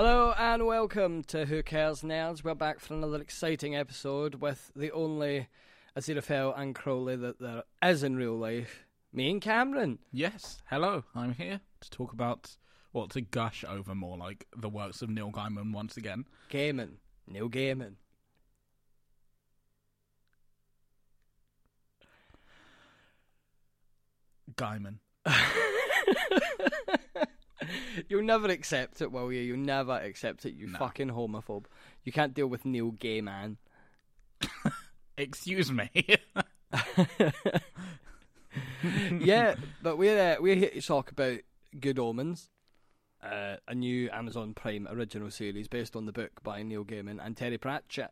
Hello and welcome to Who Cares Nerds. We're back for another exciting episode with the only Aziraphale and Crowley that there is in real life. Me and Camron. Yes, hello. I'm here to talk about, well, to gush over more like the works of Neil Gaiman once again. Gaiman. Neil Gaiman. Gaiman. You'll never accept it, will you? You'll never accept it, you No. fucking homophobe. You can't deal with Neil Gaiman. Excuse me. yeah, but we're uh, we're here to talk about Good Omens, uh, a new Amazon Prime original series based on the book by Neil Gaiman and Terry Pratchett.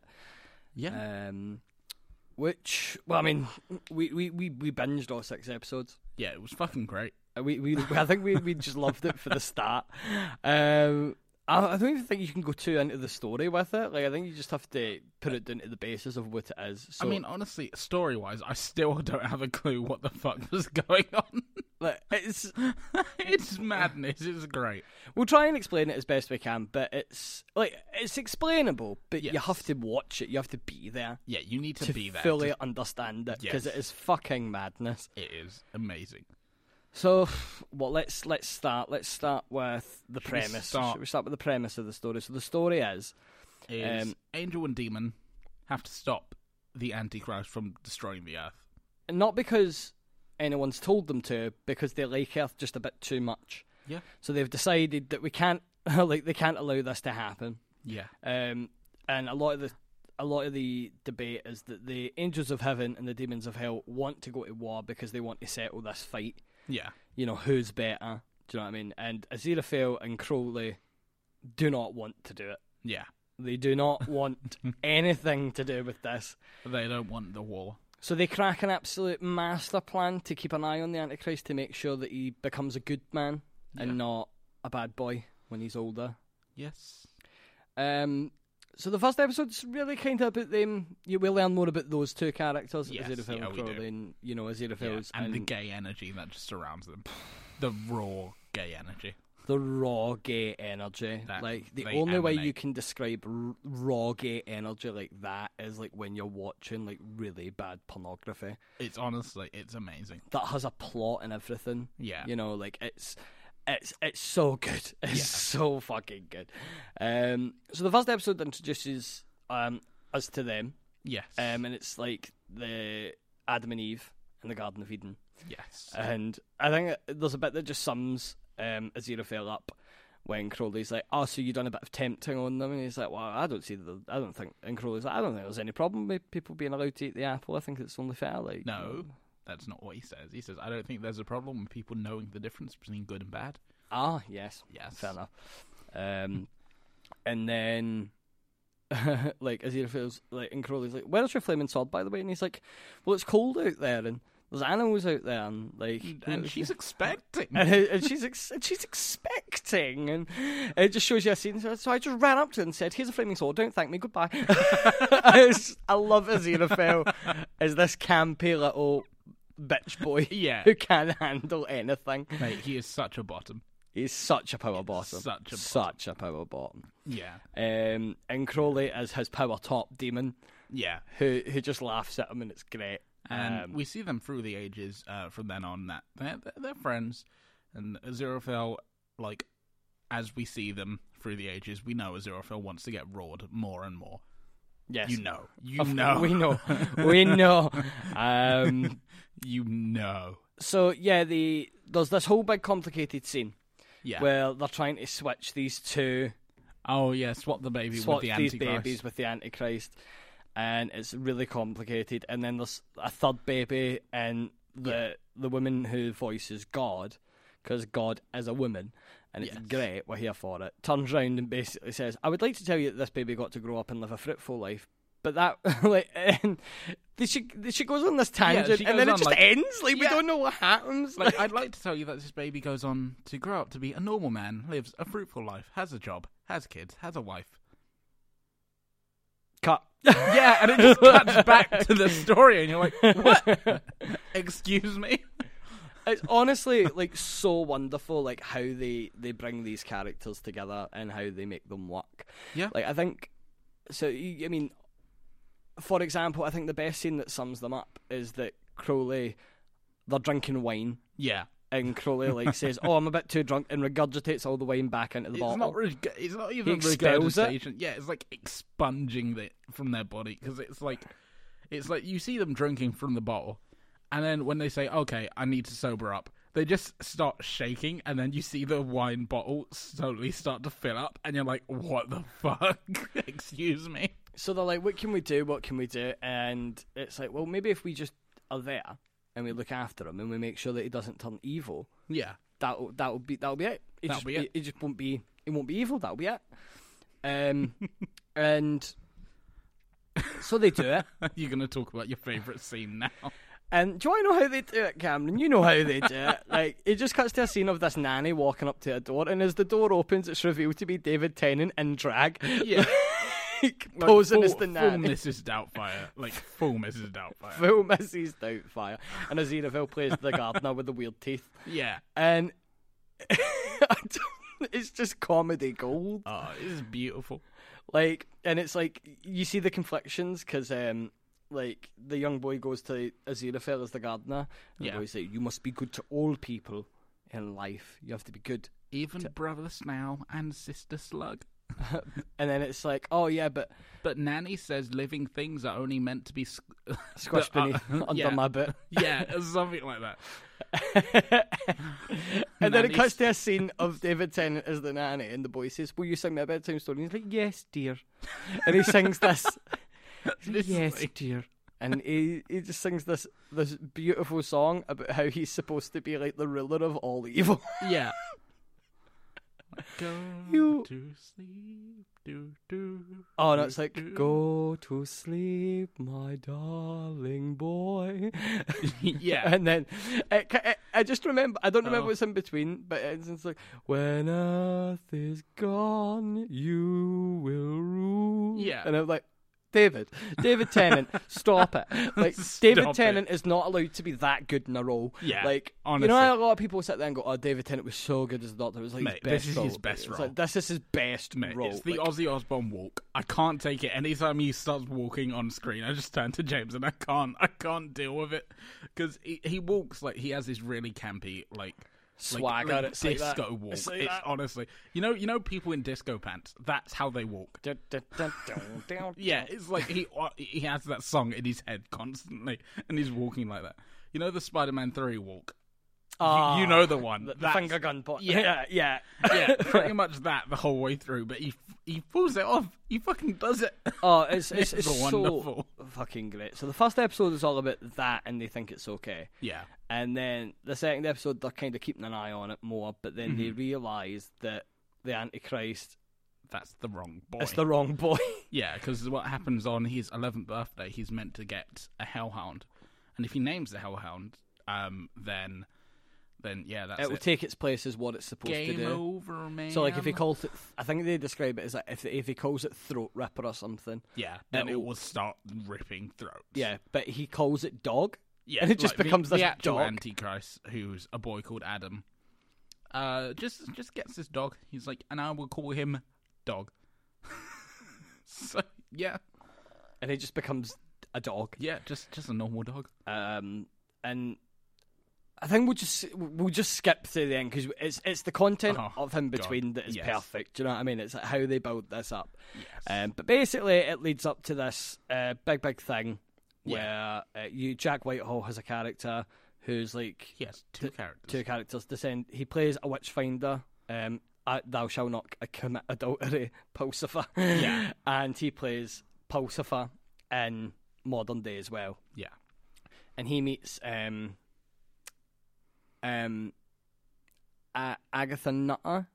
yeah. Um, which, well, I mean, we, we, we, we binged all six episodes. yeah, it was fucking great. Uh, We, we I think we, we just loved it for the start. Um, I, I don't even think you can go too into the story with it. Like I think you just have to put it down to the basis of what it is. So, I mean, honestly, story wise, I still don't have a clue what the fuck was going on. like, it's it's madness. It's great. We'll try and explain it as best we can, but it's like it's explainable, but you have to watch it. You have to be there Yeah, you need to, to be there. fully to- understand it because Yes. it is fucking madness. It is amazing. So, well, let's let's start. Let's start with the Should we premise. start- Should we start with the premise of the story? So the story is Is Um, Angel and Demon have to stop the Antichrist from destroying the Earth? not because anyone's told them to, because they like Earth just a bit too much. Yeah. So they've decided that we can't, like, they can't allow this to happen. Yeah. Um, and a lot of the a lot of the debate is that the angels of heaven and the demons of hell want to go to war because they want to settle this fight. Yeah. You know, who's better? Do you know what I mean? And Aziraphale and Crowley do not want to do it. Yeah. They do not want anything to do with this. They don't want the war. So they crack an absolute master plan to keep an eye on the Antichrist to make sure that he becomes a good man Yeah. and not a bad boy when he's older. Yes. Um, so the first episode's really kind of about them. You will learn more about those two characters, Yes, Aziraphale yeah, and. Crowley, and you know Yeah, Aziraphale's and, and, the gay energy that just surrounds them. The raw gay energy. the raw gay energy. That like the only way you can describe r- raw gay energy like that is like when you're watching like really bad pornography It's honestly, it's amazing. that has a plot and everything. Yeah. You know, like it's it's it's so good. It's Yeah. so fucking good. Um, so the first episode introduces um us to them. Yes. Um, and it's like the Adam and Eve in the Garden of Eden. yes. And I think there's a bit that just sums um, Aziraphale up when Crowley's like, "Oh, so you done a bit of tempting on them?" And he's like, "Well, I don't see the, I don't think." And Crowley's like, "I don't think there's any problem with people being allowed to eat the apple. I think it's only fair." Like, no, that's not what he says. He says, I don't think there's a problem with people knowing the difference between good and bad. Ah, yes, Yes. fair enough. Um, and then. like Aziraphale's like and Crowley's like, Where's your flaming sword by the way? And he's like, Well it's cold out there and there's animals out there and like And she's expecting. and, and she's ex- and she's expecting, and it just shows you a scene. So, so I just ran up to her and said, "Here's a flaming sword. Don't thank me. Goodbye." I, just- I love Aziraphale as this campy little bitch boy Yeah. who can't handle anything. Mate, he is such a bottom. He's such a power bottom. Such a bottom. such a power bottom. Yeah. Um, and Crowley is his power top demon Yeah. who who just laughs at him, and it's great. And Um, we see them through the ages uh, from then on that they're, they're, they're friends. And Aziraphale, like, as we see them through the ages, we know Aziraphale wants to get roared more and more. Yes, You know. You Of- know. we know, we know. Um, you know. so yeah, the there's this whole big complicated scene Yeah. where they're trying to switch these two, oh, yeah, swap the baby swap with the Antichrist. these babies with the Antichrist, and it's really complicated. And then there's a third baby, and the the woman who voices God, because God is a woman, and it's Yes. great. We're here for it. Turns round and basically says, "I would like to tell you that this baby got to grow up and live a fruitful life." But that, like, and she she goes on this tangent, she and then it just like- ends. Like we don't know what happens. Like, I'd like to tell you that this baby goes on to grow up to be a normal man, lives a fruitful life, has a job, has kids, has a wife. cut. Yeah, and it just cuts back to the story, and you're like, what? Excuse me? It's honestly like so wonderful, like how they they bring these characters together and how they make them work. Yeah. Like I think, so I mean, for example, I think the best scene that sums them up is that Crowley, they're drinking wine. Yeah. And Crowley like says, "Oh, I'm a bit too drunk," and regurgitates all the wine back into the It's bottle. not really. It's not even it. regurgitation. Yeah, it's like expunging it from their body because it's like, it's like you see them drinking from the bottle, and then when they say, "Okay, I need to sober up," they just start shaking, and then you see the wine bottle slowly start to fill up, and you're like, "What the fuck? Excuse me." So they're like, "What can we do? What can we do?" And it's like, well, maybe if we just are there and we look after him and we make sure that he doesn't turn evil, Yeah, that'll that'll be that'll be it. He That'll just, be it. He just won't be it won't be evil. That'll be it. Um, and so they do it. you're gonna talk about your favorite scene now. And do I know how they do it, Camron? You know how they do it. Like it just cuts to a scene of this nanny walking up to a door, and as the door opens, it's revealed to be David Tennant in drag, Yeah, like, Like, posing full, as the full nanny. Mrs. Doubtfire, like full Mrs. Doubtfire. Full Mrs. Doubtfire, and Aziraphale plays the gardener with the weird teeth, Yeah. and I don't, it's just comedy gold. Oh, it is beautiful. Like, and it's like you see the conflictions because, um, like the young boy goes to Aziraphale as the gardener, and Yeah. the boy say, "You must be good to all people in life. You have to be good." Even to... brother Snail and sister Slug. And then it's like, "Oh yeah, but But Nanny says living things are only meant to be. Squ- squash But, uh, beneath under yeah. my bit." yeah, something like that. and then it cuts to a scene of David Tennant as the nanny, and the boy says, "Will you sing me a bedtime story?" And he's like, "Yes, dear," and he sings this. He's like, This is yes, like- dear. And he he just sings this this beautiful song about how he's supposed to be like the ruler of all evil. Yeah. Go You- to sleep. Do, do, Oh, no, it's like, do. go to sleep, my darling boy. yeah. and then it, it, I just remember, I don't remember Oh. what's in between, but it's, it's like, when earth is gone, you will rule. Yeah. And I'm like, David, David Tennant, stop it. Like, David Stop Tennant is not allowed to be that good in a role. Yeah, Like, honestly. you know how a lot of people sit there and go, oh, David Tennant was so good as the Doctor. It was like Mate, his best this is role. his best role. Like, this is his best Mate, role. it's the Like, Ozzy Osbourne walk. I can't take it. Anytime he starts walking on screen, I just turn to James and I can't. I can't deal with it because he, he walks like he has this really campy like Swagger, like, like disco walk. That. honestly, you know, you know, people in disco pants. That's how they walk. Yeah, it's like he uh, he has that song in his head constantly, and he's walking like that. You know the Spider-Man Three walk. Ah, you know the one. The, the finger gun pot. Yeah. yeah, yeah. Pretty much that the whole way through. But he he pulls it off. He fucking does it. Oh, it's it's, It's it's wonderful. so fucking great. So the first episode is all about that, and they think it's okay. Yeah, And then the second episode, they're kind of keeping an eye on it more, but then they Mm-hmm. realise that the Antichrist that's the wrong boy. is the wrong boy. Yeah, because what happens on his 11th birthday, he's meant to get a hellhound, and if he names the hellhound, um, then, then yeah, that's it it. will take its place as what it's supposed to Game do. over, man. So like if he calls it, I think they describe it as like if if he calls it throat ripper or something. yeah, then it it'll- start ripping throats. Yeah, but he calls it dog. yeah, and it just like becomes the, this actual dog. antichrist, who's a boy called Adam. Uh, just just gets this dog. He's like, and I will call him Dog. so yeah, and he just becomes a dog. yeah, just just a normal dog. Um, and I think we'll just we'll just skip through the end because it's it's the content Oh, of him God, between that is yes. perfect. Do you know what I mean? It's like how they build this up. Yes. Um, but basically, it leads up to this uh, big big thing Yeah. where uh, you Jack Whitehall has a character who's like has two characters. two characters. Descend. He plays a witch finder. Um, thou shalt not commit adultery, Pulsifer. Yeah. and he plays Pulsifer in modern day as well. Yeah. And he meets um, um, A- Agatha Nutter.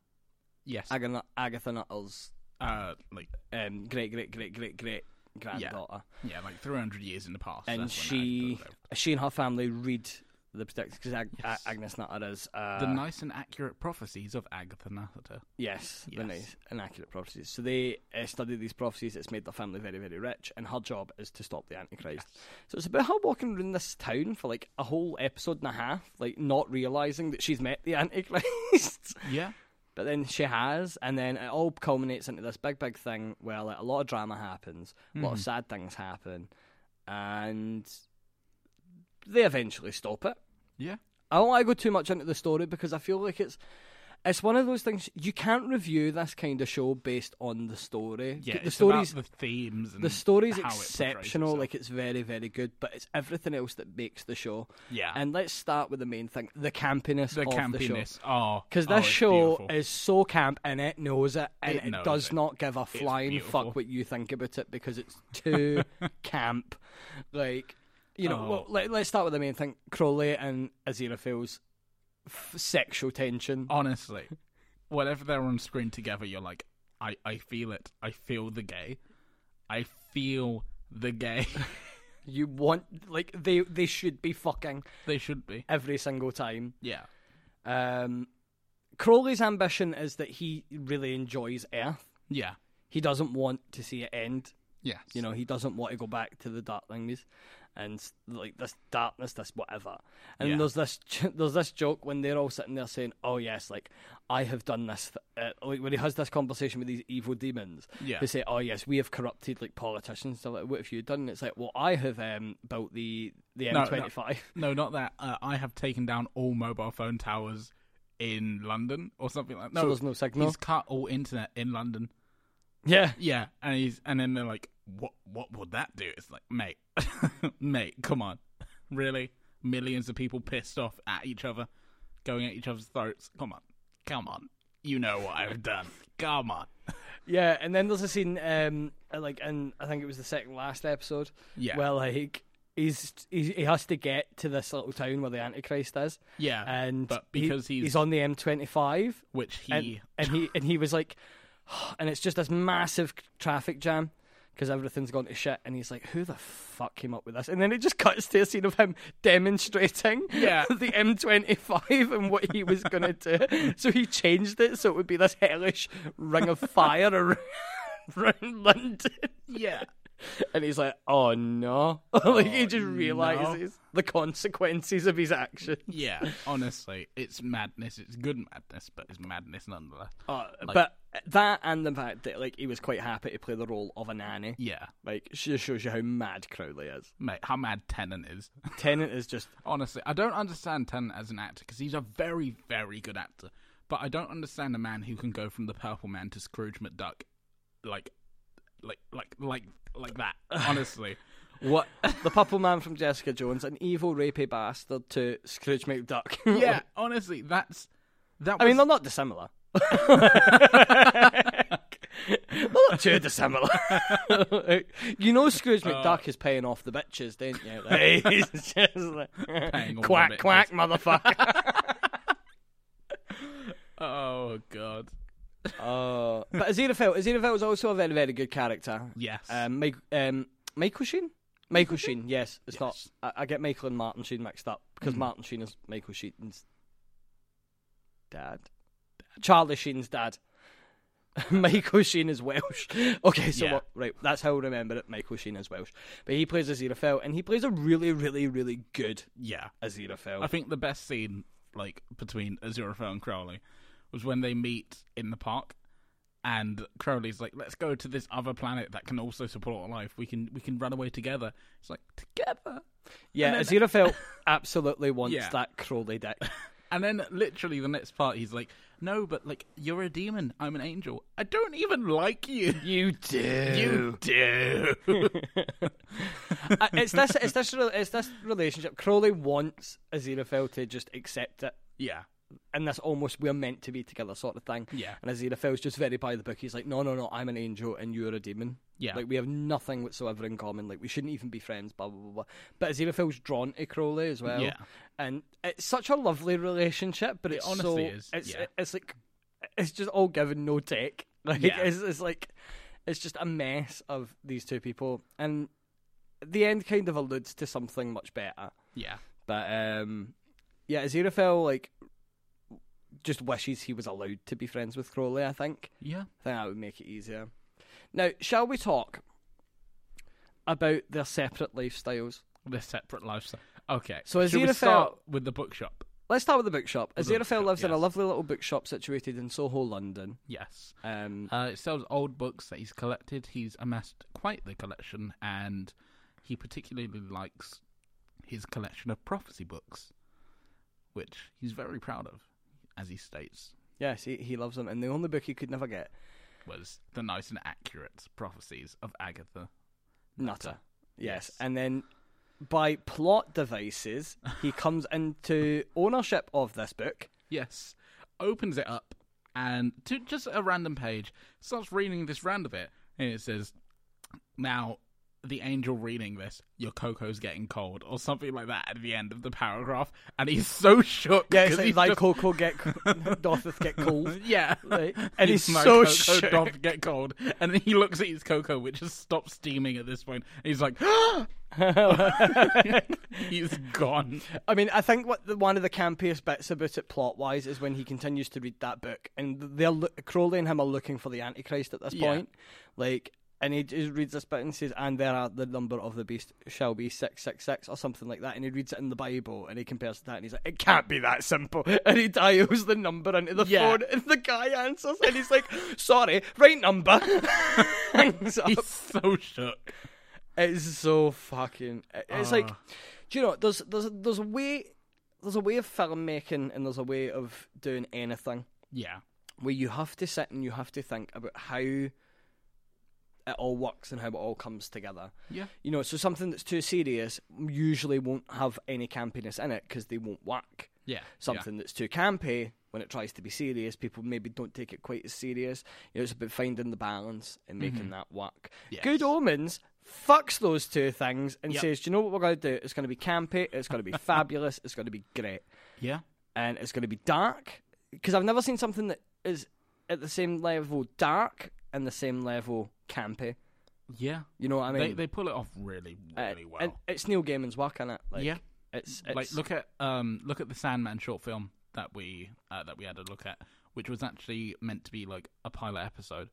Yes. Agatha, Agatha Nutter's uh, like um, great, great, great, great, great granddaughter. yeah, like 300 years in the past. and she, she and her family read the predictions because Ag- Yes. Agnes Nutter is uh, the nice and accurate prophecies of Agatha Nutter. yes, the nice and accurate prophecies. So they uh, study these prophecies. It's made their family very very rich, and her job is to stop the Antichrist. So it's about her walking around this town for like a whole episode and a half, like not realizing that she's met the Antichrist. Yeah. But then she has, and then it all culminates into this big, big thing where like a lot of drama happens, a lot of Mhm. sad things happen, and they eventually stop it. Yeah. I don't want to go too much into the story because I feel like it's it's one of those things you can't review this kind of show based on the story. Yeah. the story's about the themes. And the story's it exceptional, itself. like it's very, very good, but it's everything else that makes the show. yeah. And let's start with the main thing: the campiness the of the show. Oh, Because oh, this it's show beautiful. is so camp and it knows it and It it, does it. not give a flying fuck what you think about it because it's too camp. Like, you know, Oh. well, let, let's start with the main thing Crowley and Aziraphale's f- sexual tension. honestly, whenever they're on screen together, you're like, I, I feel it. I feel the gay. I feel the gay. You want, like, they, they should be fucking they should be. every single time. Yeah. Um, Crowley's ambition is that he really enjoys Earth. Yeah. He doesn't want to see it end. Yes. You know, he doesn't want to go back to the dark things and like this darkness, this whatever. And Yeah. there's this there's this joke when they're all sitting there saying, "Oh yes, like I have done this." th- Uh, like when he has this conversation with these evil demons, Yeah. who say, "Oh yes, we have corrupted like politicians." So like, what have you done? And it's like, well, I have um, built the the No, no. M25. No, not that. Uh, I have taken down all mobile phone towers in London or something like. That. No, so there's no signal. he's cut all internet in London. Yeah, Yeah, and he's and then they're like, "What? What would that do?" It's like, mate, mate, come on, really? Millions of people pissed off at each other, going at each other's throats. Come on, come on. You know what I've done. Come on. yeah. And then there's a scene, um, like, and I think it was the second last episode, Yeah, where like he's, he's he has to get to this little town where the Antichrist is, yeah, and but he- because he's, he's on the M25, which he, and, and he and he was like, and it's just this massive traffic jam because everything's gone to shit, and he's like, who the fuck came up with this? And then it just cuts to a scene of him demonstrating Yeah. the M25 and what he was gonna do. So he changed it so it would be this hellish ring of fire around London. yeah, And he's like, oh no. like he Oh, just no. realizes the consequences of his action. yeah. Honestly, it's madness. It's good madness, but it's madness nonetheless. Uh, Like- but that and the fact that like he was quite happy to play the role of a nanny, Yeah, like she just shows you how mad Crowley is. mate. How mad Tennant is. Tennant is just Honestly, I don't understand Tennant as an actor because he's a very, very good actor. But I don't understand a man who can go from the Purple Man to Scrooge McDuck, like, like, like, like, like that. Honestly, what the Purple Man from Jessica Jones, an evil rapey bastard to Scrooge McDuck. yeah. Honestly, that's that. Was, I mean they're not dissimilar. they're not too dissimilar. you know Scrooge uh, McDuck is paying off the bitches, don't you? Like, he's just like, Paying all the quack quack motherfucker. oh god. Uh, but Aziraphale, Aziraphale is also a very, very good character. Yes. Um, Mike, um, Michael Sheen? Michael Sheen, yes. It's not. I, I get Michael and Martin Sheen mixed up because Martin Sheen is Michael Sheen's dad. Charlie Sheen's dad. Michael Sheen is Welsh. Okay, so Yeah. what, right, that's how I remember it. Michael Sheen is Welsh, but he plays Aziraphale, and he plays a really, really, really good yeah. Aziraphale. I think the best scene, like between Aziraphale and Crowley, was when they meet in the park, and Crowley's like, "Let's go to this other planet that can also support life. We can we can run away together." It's like together, yeah, and then- Aziraphale absolutely wants Yeah. that Crowley dick. and then literally the next part, he's like, "No, but like you're a demon. I'm an angel. I don't even like you." You do. You do. Uh, it's this it's this it's this relationship. Crowley wants Aziraphale to just accept it, yeah, and this almost we're meant to be together sort of thing. yeah, And Aziraphale's just very by the book. He's like, no, no, no, I'm an angel and you're a demon. yeah. Like we have nothing whatsoever in common. Like we shouldn't even be friends. Blah blah blah. blah. But Aziraphale's drawn to Crowley as well. Yeah. and it's such a lovely relationship. But It it's honestly so, is, It's yeah. it's like it's just all given no take. Like Yeah. it's, it's like it's just a mess of these two people, and the end kind of alludes to something much better. yeah. But um, yeah, Aziraphale like just wishes he was allowed to be friends with Crowley. I think. Yeah. I think that would make it easier. Now, shall we talk about their separate lifestyles? Their separate lifestyle. Okay. So Should we Aziraphale- start with the bookshop? Let's start with the bookshop. With the Aziraphale bookshop, lives in a lovely little bookshop situated in Soho, London. Yes. Um, Uh, it sells old books that he's collected. He's amassed quite the collection, and he particularly likes his collection of prophecy books, which he's very proud of, as he states, yes, he, he loves them, and the only book he could never get, was the nice and accurate prophecies of Agatha. Nutter. Yes. Yes. And then by plot devices, he comes into ownership of this book. Yes. Opens it up and to just a random page starts reading this random bit and it says now the angel reading this your cocoa's getting cold or something like that at the end of the paragraph and he's so shook Yeah, like, he's like just- Coco get dotheth get cold. yeah Right. And he's my so shook. doth get cold and then he looks at his cocoa which has stopped steaming at this point. and he's like he's gone I mean, I think what the, one of the campiest bits about it plot wise is when he continues to read that book, and they're Crowley and him are looking for the Antichrist at this Yeah. point. Like, and he just reads this bit and says, "And there are the number of the beast shall be six six six or something like that." And he reads it in the Bible, and he compares to that, and he's like, "It can't be that simple." And he dials the number into the Yeah. phone, and the guy answers, and he's like, "Sorry, right number." Up. he's so shook It's so fucking. It's like, Ah. do you know? There's there's there's a way there's a way of filmmaking and there's a way of doing anything yeah where you have to sit and you have to think about how it all works and how it all comes together. yeah You know, so something that's too serious usually won't have any campiness in it because they won't work. yeah Something that's too campy when it tries to be serious, people maybe don't take it quite as serious. You know, it's about finding the balance and making mm-hmm. that work. Yes. Good Omens fucks those two things and Yep. says, "Do you know what we're going to do? It's going to be campy. It's going to be fabulous. It's going to be great, yeah and it's going to be dark." Because I've never seen something that is at the same level dark and the same level campy. yeah You know what I mean? they they pull it off really Uh, really well and it's Neil Gaiman's work on it. Like, yeah it's, it's like look at um look at the Sandman short film that we uh, that we had a look at, which was actually meant to be like a pilot episode,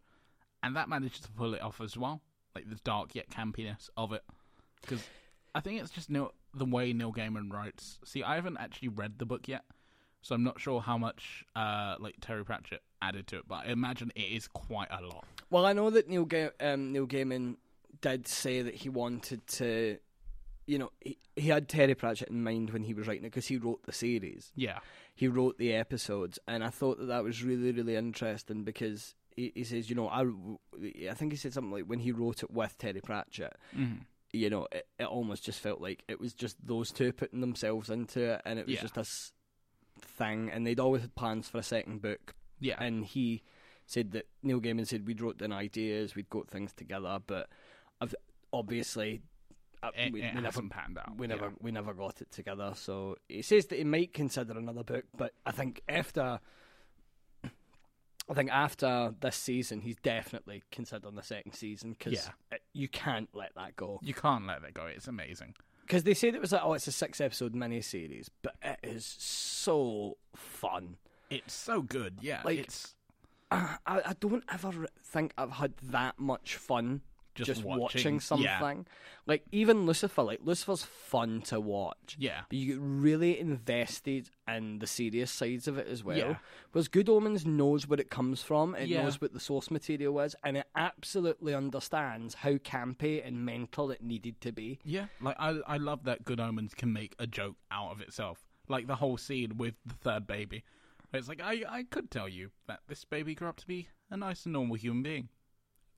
and that managed to pull it off as well, like the dark yet campiness of it. Because I think it's just Neil, the way Neil Gaiman writes. See, I haven't actually read the book yet, so I'm not sure how much uh like Terry Pratchett added to it, but I imagine it is quite a lot. Well, I know that Neil Ga- um, Neil Gaiman did say that he wanted to, you know, he, he had Terry Pratchett in mind when he was writing it because he wrote the series, Yeah, he wrote the episodes, and I thought that that was really really interesting because he, he says, you know, I, I think he said something like when he wrote it with Terry Pratchett, Mhm. you know, it, it almost just felt like it was just those two putting themselves into it, and it was Yeah. just this thing, and they'd always had plans for a second book, yeah, and he said that Neil Gaiman said we'd wrote down ideas, we'd got things together, but I've obviously uh, it, we, it we never panned out. we yeah. never we never got it together. So he says that he might consider another book, but I think after I think after this season, he's definitely considering the second season because Yeah. you can't let that go. You can't let that go. It's amazing. Because they said it was like, oh, it's a six episode miniseries, but it is so fun. It's so good. Yeah, Like, it's I, I don't ever think I've had that much fun Just just, watching, watching, something. yeah. Like even Lucifer, like Lucifer's fun to watch. yeah. But you get really invested in the serious sides of it as well. Yeah. Whereas Good Omens knows where it comes from, it Yeah. knows what the source material is, and it absolutely understands how campy and mental it needed to be. Yeah, like I I love that Good Omens can make a joke out of itself. Like the whole scene with the third baby. It's like I I could tell you that this baby grew up to be a nice and normal human being.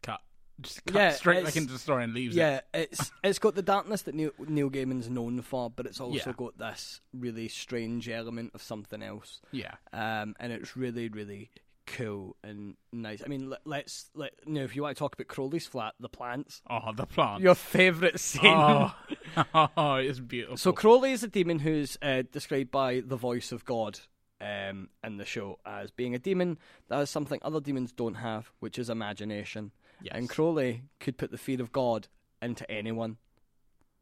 Cut. Just cut Yeah, straight back into the story and leaves it. Yeah, it's it's got the darkness that Neil, Neil Gaiman's known for, but it's also Yeah. got this really strange element of something else. Yeah. um, and it's really, really cool and nice. I mean, let, let's let you know if you want to talk about Crowley's flat, the plants, Oh, the plant. your favourite scene. oh. oh, it's beautiful. So Crowley is a demon who's uh, described by the voice of God um, in the show as being a demon that has something other demons don't have, which is imagination. Yes. And Crowley could put the fear of God into anyone.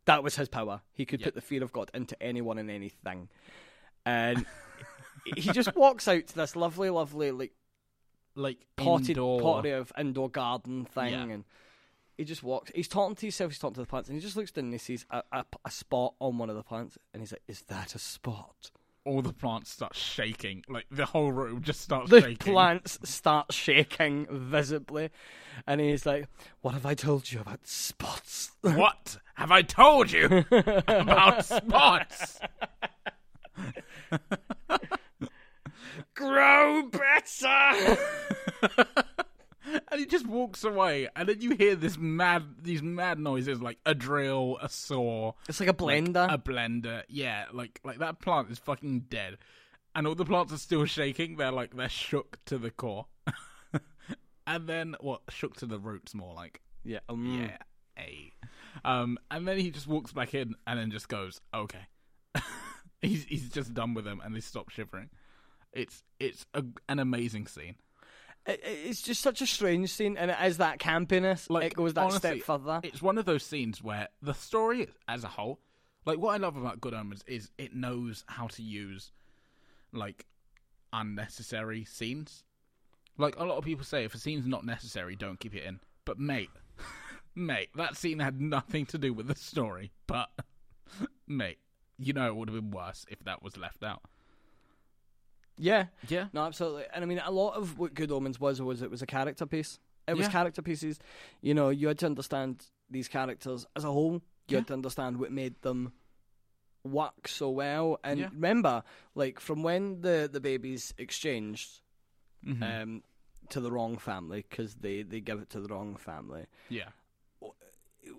That was his power. He could Yeah. put the fear of God into anyone and anything. and he just walks out to this lovely, lovely like Like potted indoor. pottery of indoor garden thing, Yeah. and he just walks. He's talking to himself. He's talking to the plants, and he just looks down and he sees a, a, a spot on one of the plants, and he's like, "Is that a spot?" All the plants start shaking. Like the whole room just starts shaking. The shaking. plants start shaking visibly, and he's like, "What have I told you about spots?" What have I told you about spots? Grow better. and he just walks away, and then you hear this mad, these mad noises like a drill, a saw, It's like a blender. a blender. Yeah, like like that plant is fucking dead, and all the plants are still shaking. They're like they're shook to the core, and then what? shook to the roots more like. yeah. Um, Yeah, a. Um, and then he just walks back in, and then just goes, "Okay." he's he's just done with them, and they stop shivering. It's it's a, an amazing scene. It, it's just such a strange scene, and it is that campiness. Like, it goes that honestly, step further. It's one of those scenes where the story as a whole, like what I love about Good Omens is it knows how to use like unnecessary scenes. Like a lot of people say, if a scene's not necessary, don't keep it in. But mate, mate, that scene had nothing to do with the story. But mate, you know it would have been worse if that was left out. Yeah. Yeah, No, absolutely. And I mean, a lot of what Good Omens was was it was a character piece. It was Yeah. character pieces. You know, you had to understand these characters as a whole. You Yeah. had to understand what made them work so well. And Yeah. remember, like from when the the babies exchanged Mhm. um, to the wrong family because they they give it to the wrong family. yeah,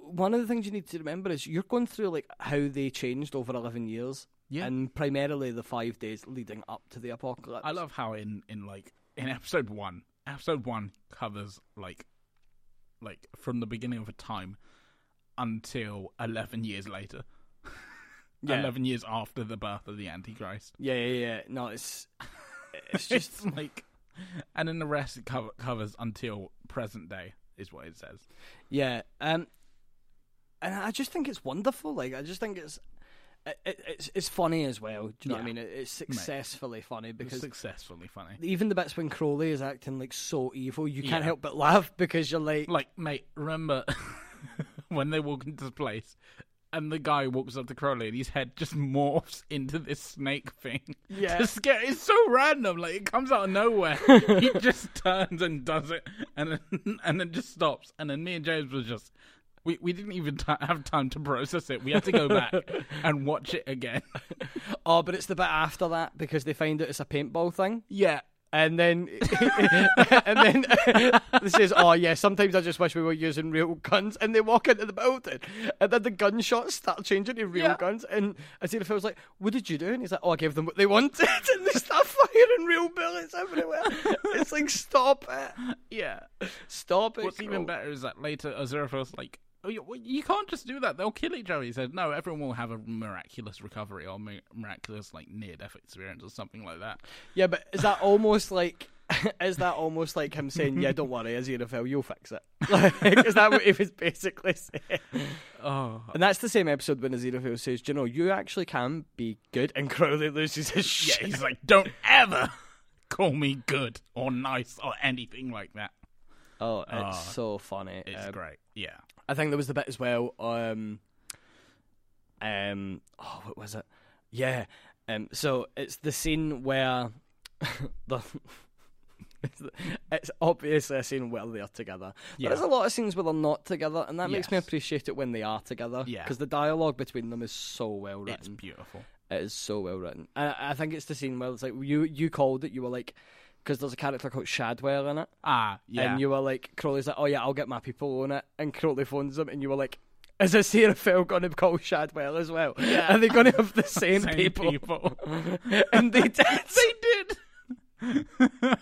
One of the things you need to remember is you're going through like how they changed over eleven years. Yeah. And primarily the five days leading up to the apocalypse. I love how in in like in episode one, episode one covers like like from the beginning of a time until eleven years later. Yeah. Eleven years after the birth of the Antichrist. Yeah, yeah, yeah. No, it's it's just It's like, and then the rest it cover, covers until present day is what it says. yeah. Um, and I just think it's wonderful. Like I just think it's it, it, it's it's funny as well. Do you know what I mean? It, it's successfully funny It's because successfully funny. even the bits when Crowley is acting like so evil, you can't help but laugh because you're like, Like, mate, remember when they walk into the place and the guy walks up to Crowley and his head just morphs into this snake thing. Yeah. To scare, it's so random. Like, it comes out of nowhere. he just turns and does it and then, and then just stops. And then me and James was just. We, we didn't even t- have time to process it. We had to go back and watch it again. oh, but it's the bit after that because they find out it's a paintball thing. Yeah, And then, and then this is "Oh yeah, sometimes I just wish we were using real guns." And they walk into the building, and then the gunshots start changing to real Yeah. guns. And Aziraphale was like, "What did you do?" And he's like, "Oh, I gave them what they wanted." And they start firing real bullets everywhere. it's like, stop it, yeah. stop it. What's even Crow." better is that later Aziraphale's like, Oh, you, well, you can't just do that. They'll kill each other. He said, no, everyone will have a miraculous recovery or mi- miraculous like near death experience or something like that. Yeah, but is that almost like? Is that almost like him saying, "Yeah, don't worry, Aziraphale, you'll fix it"? Like, is that what he was basically saying? Oh, And that's the same episode when Aziraphale says, "Do you know, you actually can be good," and Crowley loses his yeah. shit. He's like, don't ever call me good or nice or anything like that. Oh, it's Oh, so funny. It's Um, great. Yeah. I think there was the bit as well. Um, um, oh, what was it? Yeah. Um, so it's the scene where the. It's, obviously a scene where they're together. Yeah. There's a lot of scenes where they're not together, and that makes me appreciate it when they are together. Yeah. Because the dialogue between them is so well written. It's beautiful. It is so well written. And I I think it's the scene where it's like you you called it. You were like, because there's a character called Shadwell in it, Ah, yeah. and you were like, Crowley's like, oh yeah, I'll get my people on it, and Crowley phones them, and you were like. Is this Aziraphale going to call Shadwell as well? Yeah. Are they going to have the same, Same people? people. and they did. they did.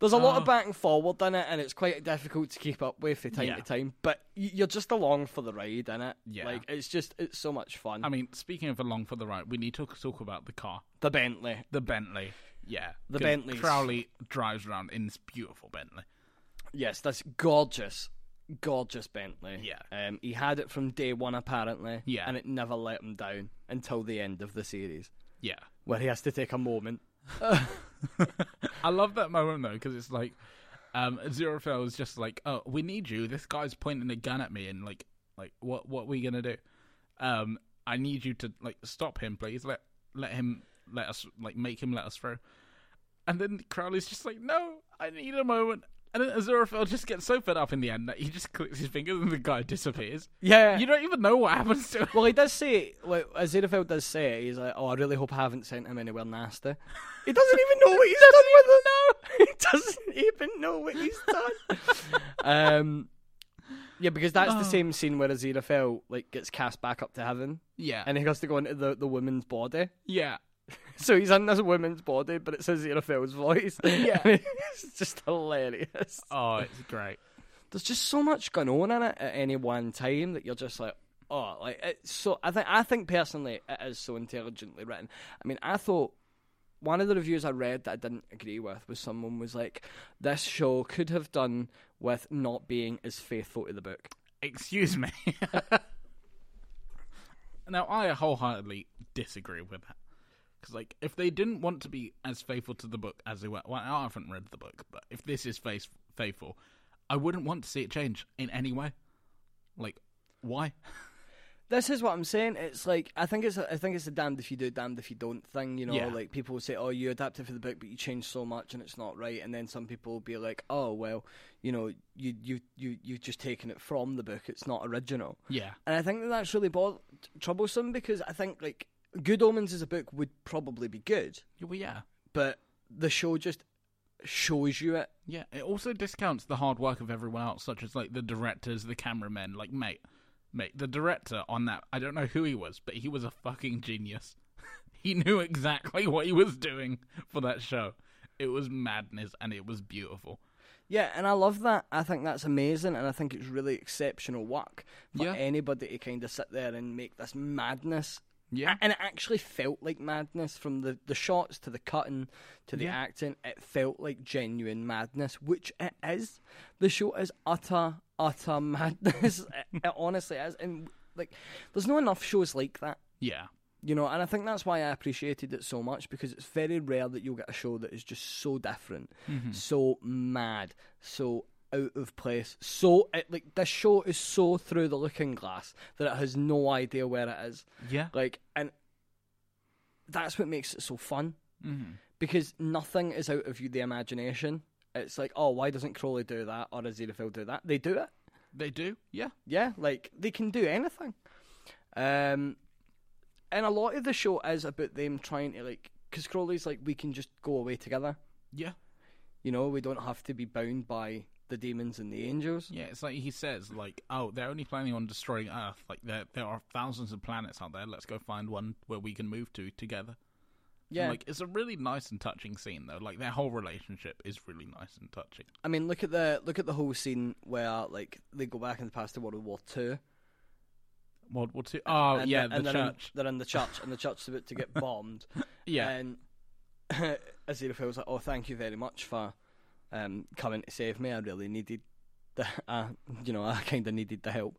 There's a lot of Oh. back and forward in it, and it's quite difficult to keep up with from time Yeah. to time. But you're just along for the ride in it. Yeah. like it's just it's so much fun. I mean, speaking of along for the ride, we need to talk about the car. the Bentley, The Bentley. Yeah. the Bentleys. Crowley drives around in this beautiful Bentley. yes, that's gorgeous. gorgeous Bentley. Yeah. Um, he had it from day one apparently. Yeah. And it never let him down until the end of the series, Yeah. where he has to take a moment. I love that moment though because it's like um Aziraphale is just like, "Oh, we need you. This guy's pointing a gun at me and like like what what are we going to do? Um I need you to like stop him, please. Let let him let us like make him let us through." And then Crowley's just like, "No, I need a moment." And then Aziraphale just gets so fed up in the end that he just clicks his fingers and the guy disappears. Yeah. You don't even know what happens to him. well, he does say, like, Aziraphale does say it. He's like, "Oh, I really hope I haven't sent him anywhere nasty." He doesn't even know what he's done with it. No, he doesn't even know what he's done. um, yeah, because that's Oh. the same scene where Aziraphale like gets cast back up to heaven, Yeah. and he has to go into the the woman's body. yeah. So he's in this woman's body, but it's Aziraphale's voice. Yeah. it's just hilarious. Oh, it's great. There's just so much going on in it at any one time that you're just like, oh, like it's so. I think I think personally it is so intelligently written. I mean, I thought one of the reviews I read that I didn't agree with was someone was like, this show could have done with not being as faithful to the book. Excuse me. now, I wholeheartedly disagree with that. Because, like, if they didn't want to be as faithful to the book as they were, well, I haven't read the book, but if this is face- faithful, I wouldn't want to see it change in any way. Like, why? This is what I'm saying. It's like I think it's a, I think it's a damned if you do, damned if you don't thing. You know, Yeah. like people will say, "Oh, you adapted for the book, but you changed so much and it's not right." And then some people will be like, "Oh, well, you know, you you you you've just taken it from the book. It's not original." Yeah. And I think that that's really bo- troublesome because I think like Good Omens as a book would probably be good, Well, yeah. but the show just shows you it. Yeah. It also discounts the hard work of everyone else, such as, like, the directors, the cameramen. Like, mate, mate, the director on that, I don't know who he was, but he was a fucking genius. he knew exactly what he was doing for that show. It was madness and it was beautiful. Yeah, and I love that. I think that's amazing, and I think it's really exceptional work for Yeah. anybody to kind of sit there and make this madness. Yeah. And it actually felt like madness from the, the shots to the cutting to the Yeah. acting. It felt like genuine madness, which it is. The show is utter, utter madness. it, it honestly is. And, like, there's not enough shows like that. Yeah. You know, and I think that's why I appreciated it so much because it's very rare that you'll get a show that is just so different, mm-hmm. so mad, so out of place. So, it, like, this show is so through the looking glass that it has no idea where it is. Yeah. Like, and that's what makes it so fun Mm-hmm. because nothing is out of you, the imagination. It's like, oh, why doesn't Crowley do that or Aziraphale do that? They do it. They do. Yeah. Yeah, like they can do anything. Um, and a lot of the show is about them trying to like, because Crowley's like, we can just go away together. Yeah. You know, we don't have to be bound by the demons and the angels. Yeah. It's like he says, like, oh, they're only planning on destroying Earth. Like, there there are thousands of planets out there. Let's go find one where we can move to together. Yeah, Like, it's a really nice and touching scene, though. Like, their whole relationship is really nice and touching. I mean, look at the look at the whole scene where like they go back in the past to World War Two. World War Two. Oh, and yeah, the- and the they're in- church. they're in the church, and the church is about to get bombed. Yeah. And Aziraphale was like, "Oh, thank you very much for um, coming to save me. I really needed the, uh, you know, I kind of needed the help."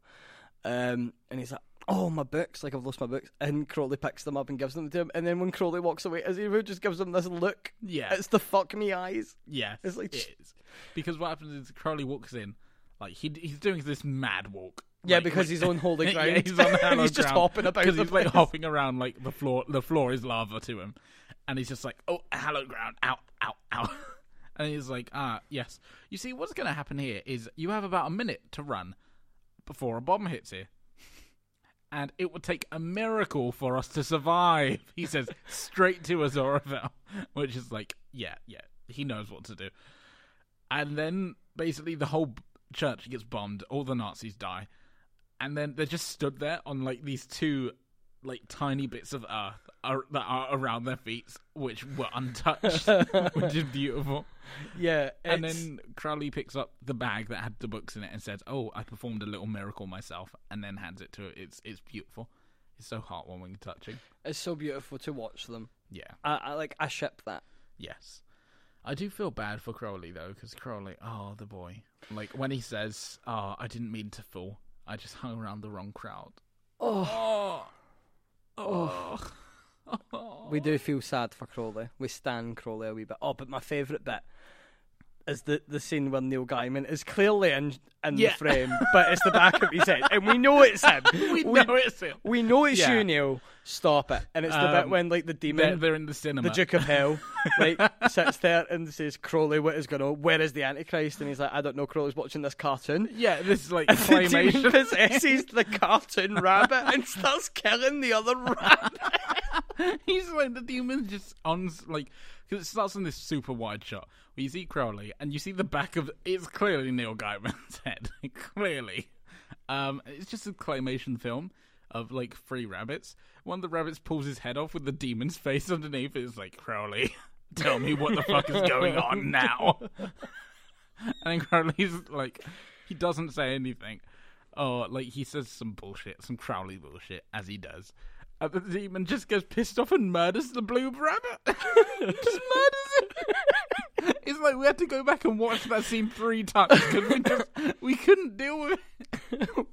Um, and he's like, "Oh, my books! Like I've lost my books." And Crowley picks them up and gives them to him. And then when Crowley walks away, Aziraphale just gives him this look. yeah. It's the fuck me eyes. Yeah. It's like- it is. Because what happens is Crowley walks in, like he he's doing this mad walk. Yeah, like- because like- he's on holy ground. yeah, he's on hallowed he's just hopping about because the he's like hopping around like the floor. The floor is lava to him, and he's just like, "Oh, hallowed ground! out, out, ow!" And he's like, "Ah, yes. You see, what's going to happen here is you have about a minute to run before a bomb hits here." And it would take a miracle for us to survive, he says straight to Aziraphale, which is like, yeah, yeah, he knows what to do. And then basically the whole church gets bombed, all the Nazis die, and then they're just stood there on like these two like tiny bits of earth are, that are around their feet, which were untouched, which is beautiful. Yeah, And then Crowley picks up the bag that had the books in it and says, "Oh, I performed a little miracle myself," and then hands it to it. It's it's beautiful. It's so heartwarming and touching. it's so beautiful to watch them. Yeah. I, I like I ship that. Yes. I do feel bad for Crowley though, because Crowley, oh the boy, like when he says, "Oh, I didn't mean to fool. I just hung around the wrong crowd." Oh, Oh, oh. we do feel sad for Crowley. We stand Crowley a wee bit. Oh, but my favourite bit is the the scene where Neil Gaiman is clearly in in Yeah. the frame, but it's the back of his head, and we know it's him. we know it's him. We know it's Yeah. you, Neil. Stop it. And it's the bit Um, when like the demon, they're in the cinema. the Duke of Hell, like sits there and says, "Crowley, what is going on? Where is the Antichrist?" And he's like, "I don't know." Crowley's watching this cartoon. yeah, this is like And the demon possesses the cartoon rabbit and starts killing the other rabbit. He's like the demon's just on like because it starts in this super wide shot where you see Crowley and you see the back of it's clearly Neil Gaiman's head, clearly. Um, it's just a claymation film of like three rabbits. One of the rabbits pulls his head off with the demon's face underneath. It's like Crowley, tell me what the fuck is going on now. and then Crowley's like, he doesn't say anything. Oh, like he says some bullshit, some Crowley bullshit, as he does. And the demon just gets pissed off and murders the blue rabbit. just murders it. it's like we had to go back and watch that scene three times because we just we couldn't deal with it.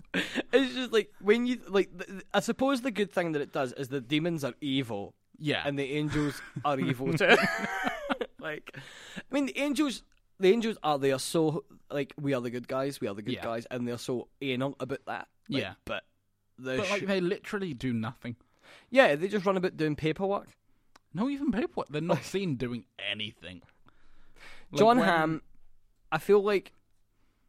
It's just like when you like. th- I suppose the good thing that it does is the demons are evil Yeah, and the angels are evil too. like, I mean, the angels. The angels are they are so like we are the good guys, we are the good Yeah. guys, and they're so anal about that. Like, Yeah. but the but sh- like they literally do nothing. Yeah, they just run about doing paperwork. No, even paperwork. They're not seen doing anything. Like, Jon when- Hamm, I feel like,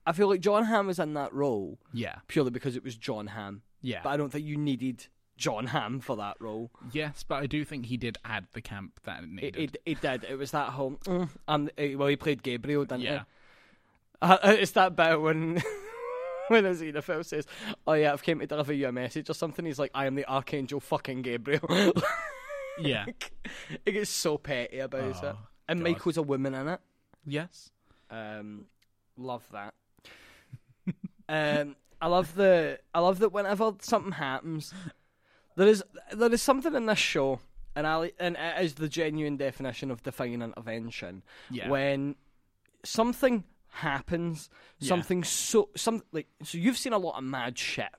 I feel like Jon Hamm was in that role Yeah, purely because it was Jon Hamm. yeah, But I don't think you needed Jon Hamm for that role. yes, but I do think he did add the camp that it It, needed. it, it did. It was that whole. Mm, um, eh, well, he played Gabriel, didn't yeah, he? Uh, it's that bit when when Xenophil says, "Oh yeah, I've came to deliver you a message or something." He's like, "I am the archangel, fucking Gabriel." yeah, it gets so petty about it. Oh, And God. Michael's a woman in it. yes, Um, love that. um, I love the. I love that whenever something happens, there is there is something in this show, and I and it is the genuine definition of defying intervention. yeah, When something happens, Yeah. something so some like so you've seen a lot of mad shit,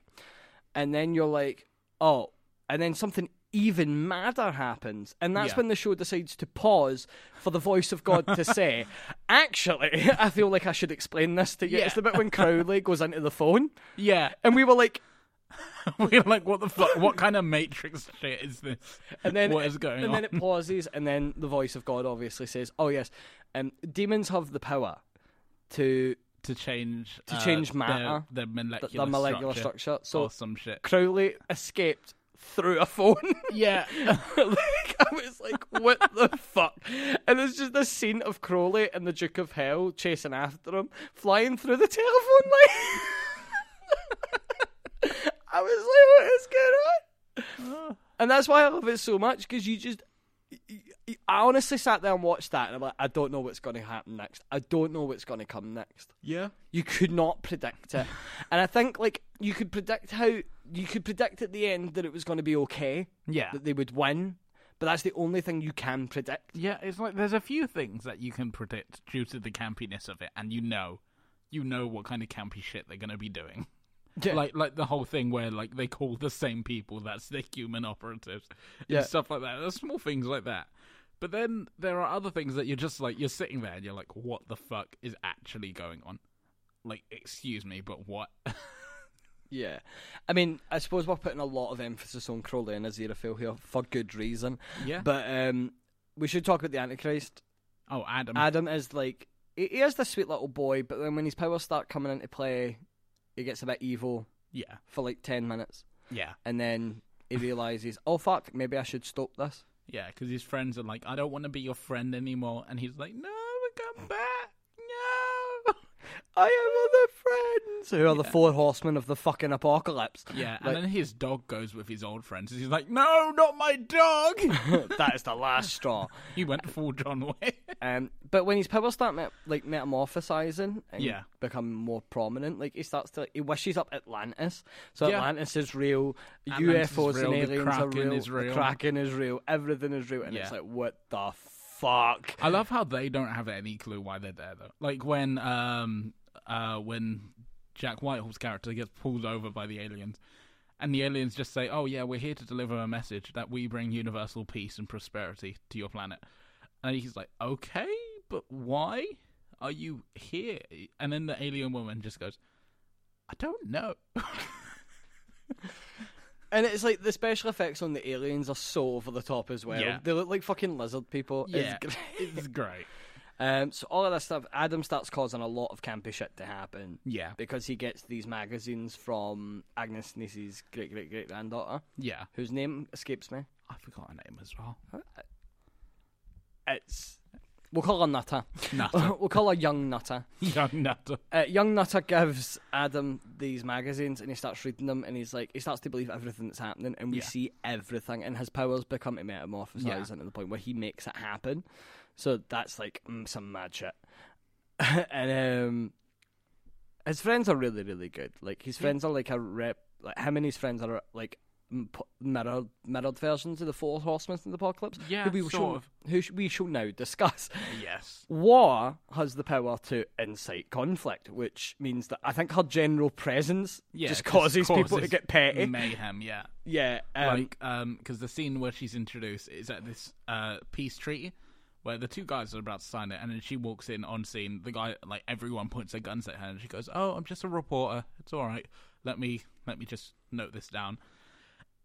and then you're like, oh, and then something even madder happens, and that's Yeah. when the show decides to pause for the voice of God to say, "Actually, I feel like I should explain this to you." Yeah. It's the bit when Crowley goes into the phone, yeah. and we were like, We're like, what the fuck? What kind of Matrix shit is this? and then what is going and on? then it pauses, and then the voice of God obviously says, "Oh yes, um, demons have the power to to change To uh, change their- matter, their, the, molecular, the molecular structure, structure." So or some shit. Crowley escaped through a phone. Yeah, like, I was like, what the fuck? And there's just this scene of Crowley and the Duke of Hell chasing after him, flying through the telephone line. I was like, what is going on? And that's why I love it so much, because you just. I honestly sat there and watched that, and I'm like, I don't know what's going to happen next. I don't know what's going to come next. yeah, You could not predict it. and I think, like, you could predict how. You could predict at the end that it was going to be okay yeah, that they would win, but that's the only thing you can predict. yeah. It's like there's a few things that you can predict due to the campiness of it, and you know, you know what kind of campy shit they're gonna be doing. Yeah. Like, like the whole thing where like they call the same people that's the human operatives, and Yeah. stuff like that. There's small things like that. But then there are other things that you're just like you're sitting there and you're like, what the fuck is actually going on? Like, excuse me, but what? Yeah, I mean, I suppose we're putting a lot of emphasis on Crowley and Aziraphale here for good reason. yeah. But um, we should talk about the Antichrist. oh, Adam. Adam is like he, is this sweet little boy, but then when his powers start coming into play, he gets a bit evil yeah, for like ten minutes, yeah, and then he realizes, oh fuck, maybe I should stop this. Yeah. Because his friends are like, I don't want to be your friend anymore, and he's like, No, come back. I have other friends who are the four horsemen of the fucking apocalypse. Yeah, Like- and then his dog goes with his old friends. and He's like, "No, not my dog." that is the last straw. he went full John Wick. Um, but when his powers start met, like metamorphosizing and Yeah. become more prominent, like he starts to he wishes up Atlantis. So Yeah. Atlantis is real, Atlantis is UFOs real, and the aliens are Kraken real, is real. the Kraken is real, everything is real, and it's Yeah. like what the fuck. I love how they don't have any clue why they're there though. Like when um uh when Jack Whitehall's character gets pulled over by the aliens and the aliens just say, "Oh yeah, we're here to deliver a message that we bring universal peace and prosperity to your planet." And he's like, "Okay, but why are you here?" And then the alien woman just goes, "I don't know." And it's like the special effects on the aliens are so over the top as well. Yeah. They look like fucking lizard people. Yeah. It's great. it's great. Um, so all of that stuff, Adam starts causing a lot of campy shit to happen Yeah. because he gets these magazines from Agnes Niece's great great great granddaughter, Yeah. whose name escapes me. I forgot her name as well. It's we'll call her Nutter. Nutter. we'll call her Young Nutter. Young Nutter. Uh, young Nutter gives Adam these magazines and he starts reading them and he's like he starts to believe everything that's happening and we Yeah. see everything and his powers become to metamorphosize Yeah. into the point where he makes it happen. So that's like mm, some mad shit. and um, his friends are really really good. Like his friends are like a rep. Like him and his friends are like mirrored mirrored versions of the Four Horsemen of the Apocalypse. Yeah, who we sort shall, of. who sh- we shall now discuss. Yes. War has the power to incite conflict, which means that I think her general presence Yeah, just causes, people to get petty. Mayhem, yeah. yeah, um, like, um, because the scene where she's introduced is at this uh peace treaty where the two guys are about to sign it, and then she walks in on scene. The guy, like everyone, points their guns at her, and she goes, "Oh, I'm just a reporter. It's all right. Let me let me just note this down."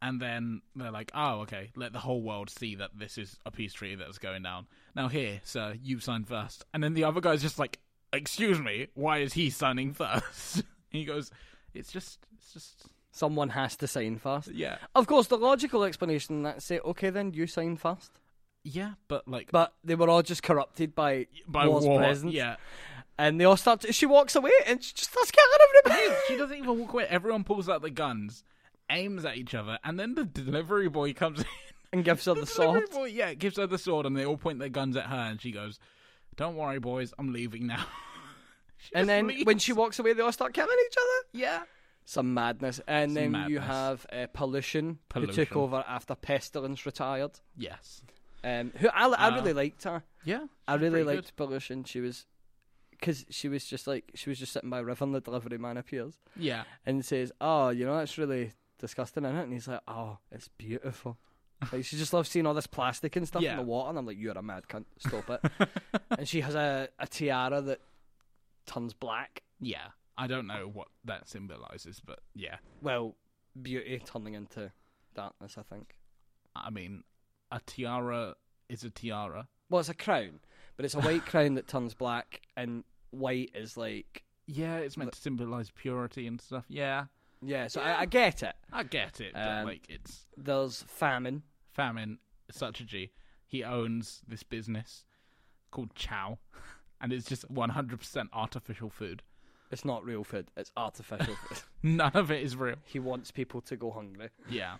And then they're like, "Oh, okay. Let the whole world see that this is a peace treaty that's going down. Now, here, sir, you sign first. And then the other guy's just like, "Excuse me, why is he signing first? he goes, "It's just, it's just, someone has to sign first. yeah, Of course, the logical explanation that's say, okay, then you sign first. Yeah." But like, But they were all just corrupted by, by War's war, presence. yeah. and they all start. To, she walks away and she just starts killing everybody. she doesn't even walk away. Everyone pulls out the guns, aims at each other, and then the delivery boy comes in. and gives her the sword. Boy, yeah, gives her the sword, and they all point their guns at her, and she goes, "Don't worry, boys, I'm leaving now." And then leaves. when she walks away, they all start killing each other. yeah, Some madness. And Some then you have uh, Pollution, who took over after Pestilence retired. yes, Um, who I, I Uh, really liked her. yeah, I really liked Pollution. She was, because she was just like she was just sitting by a river, and the delivery man appears good. Yeah, and says, "Oh, you know that's really disgusting, isn't it?" And he's like, "Oh, it's beautiful." like she just loves seeing all this plastic and stuff Yeah. in the water, and I'm like, "You're a mad cunt. Stop it." and she has a, a tiara that turns black. yeah. I don't know what that symbolizes, but yeah, Well, beauty turning into darkness. I think. I mean, a tiara is a tiara. Well, it's a crown, but it's a white crown that turns black, and white is like Yeah, it's meant to symbolize purity and stuff. Yeah, yeah. So Yeah. I, I get it. I get it, but Um, like it's There's famine. famine such a G. He owns this business called Chow, and it's just 100% artificial food. It's not real food. It's artificial food. None of it is real. He wants people to go hungry. Yeah.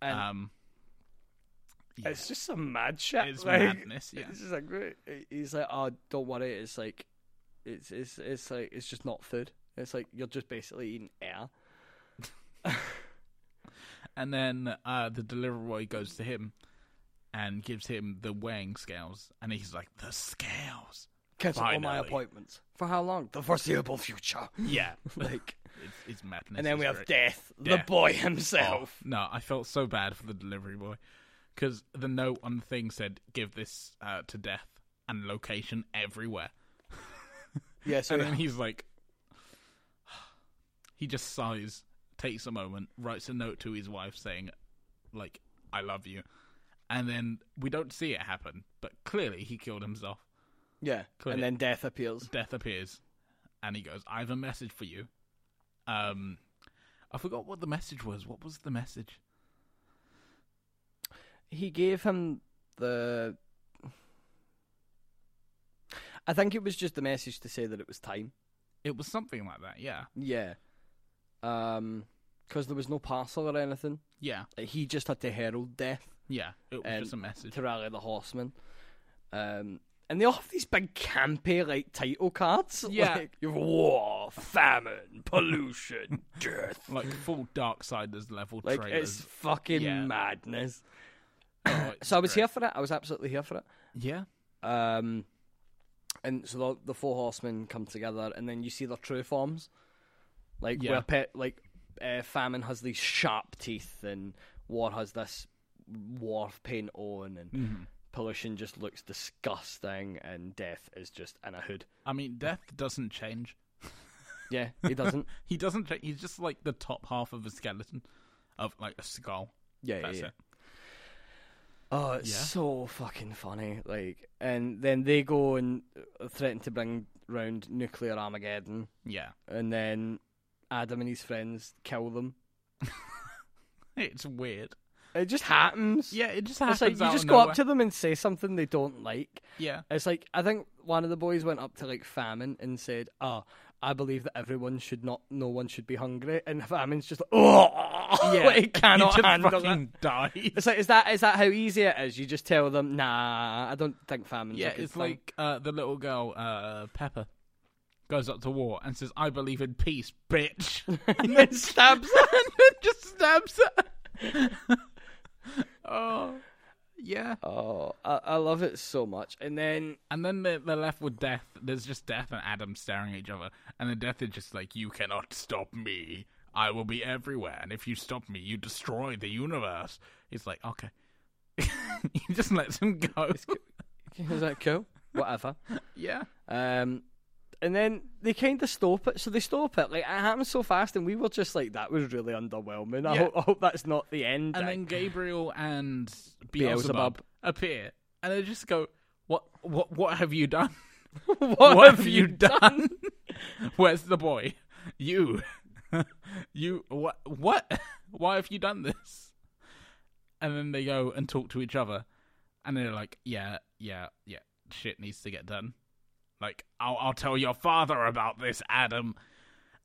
And um. Yeah. it's just some mad shit. It's like, madness. Yeah. It's like. He's like, oh, don't worry. It's like, it's it's it's like it's just not food. It's like you're just basically eating air. And then uh, the delivery boy goes to him and gives him the weighing scales, and he's like, "The scales." Cancel all my appointments. For how long? The foreseeable future. Yeah. like, it's, it's madness. and then we have great. death, the Death. boy Oh, himself. no, I felt so bad for the delivery boy because the note on the thing said, "Give this uh, to death," and location everywhere. Yeah. So and then he's like, he just sighs, takes a moment, writes a note to his wife saying, like, I love you. And then we don't see it happen, but clearly he killed himself. yeah, Could and then death appears. Death appears, and he goes, I have a message for you. Um, I forgot what the message was. What was the message? He gave him the. I think it was just the message to say that it was time. It was something like that, yeah. Yeah. Um, because there was no parcel or anything. Yeah, Like, he just had to herald death yeah. It was Um, just a message. to rally the horsemen. Um, and they all have these big campy like title cards. Yeah. like, you have war, famine, pollution, death. Like full Darksiders level Like trailers. it's fucking Yeah. madness. Oh, So I was great. here for it. I was absolutely here for it. Yeah, Um, and so the, the four horsemen come together, and then you see their true forms, like Yeah. where pet like uh, famine has these sharp teeth, and war has this war paint on, and Mhm. pollution just looks disgusting, and death is just in a hood. I mean, death doesn't change. Yeah, he doesn't. He doesn't change. He's just like the top half of a skeleton, of like a skull. Yeah, That's yeah. it. Oh, it's Yeah. so fucking funny. Like, and then they go and threaten to bring round nuclear Armageddon, Yeah, and then Adam and his friends kill them. it's weird. It just happens. Yeah, it just it's happens. like you just go nowhere. up to them and say something they don't like. Yeah, It's like I think one of the boys went up to like Famine and said, "Oh, I believe that everyone should not, no one should be hungry," and Famine's just like, "Oh, yeah. like, he cannot just handle it." fucking dies. It's like, is that is that how easy it is? You just tell them, "Nah, I don't think famine. Yeah, it's thing." like uh, the little girl, uh, Pepper, goes up to war and says, "I believe in peace, bitch," and then stabs her, and then just stabs her. oh, yeah. Oh, I, I love it so much. And then And then they're, they're left with Death. There's just Death and Adam staring at each other, and then Death is just like, "You cannot stop me. I will be everywhere, and if you stop me, you destroy the universe." He's like, "Okay." he just lets him go. is that cool? Whatever. yeah. Um, and then they kind of stop it. So they stop it. Like it happens so fast, and we were just like, "That was really underwhelming." I, Yeah. hope, I hope that's not the end. And then Gabriel and Beelzebub. Beelzebub, appear, and they just go, "What? What? What have you done? what, have you done? Where's the boy? You, you. What? What? Why have you done this?" And then they go and talk to each other, and they're like, "Yeah, yeah, yeah. Shit needs to get done. Like, I'll, I'll tell your father about this, Adam."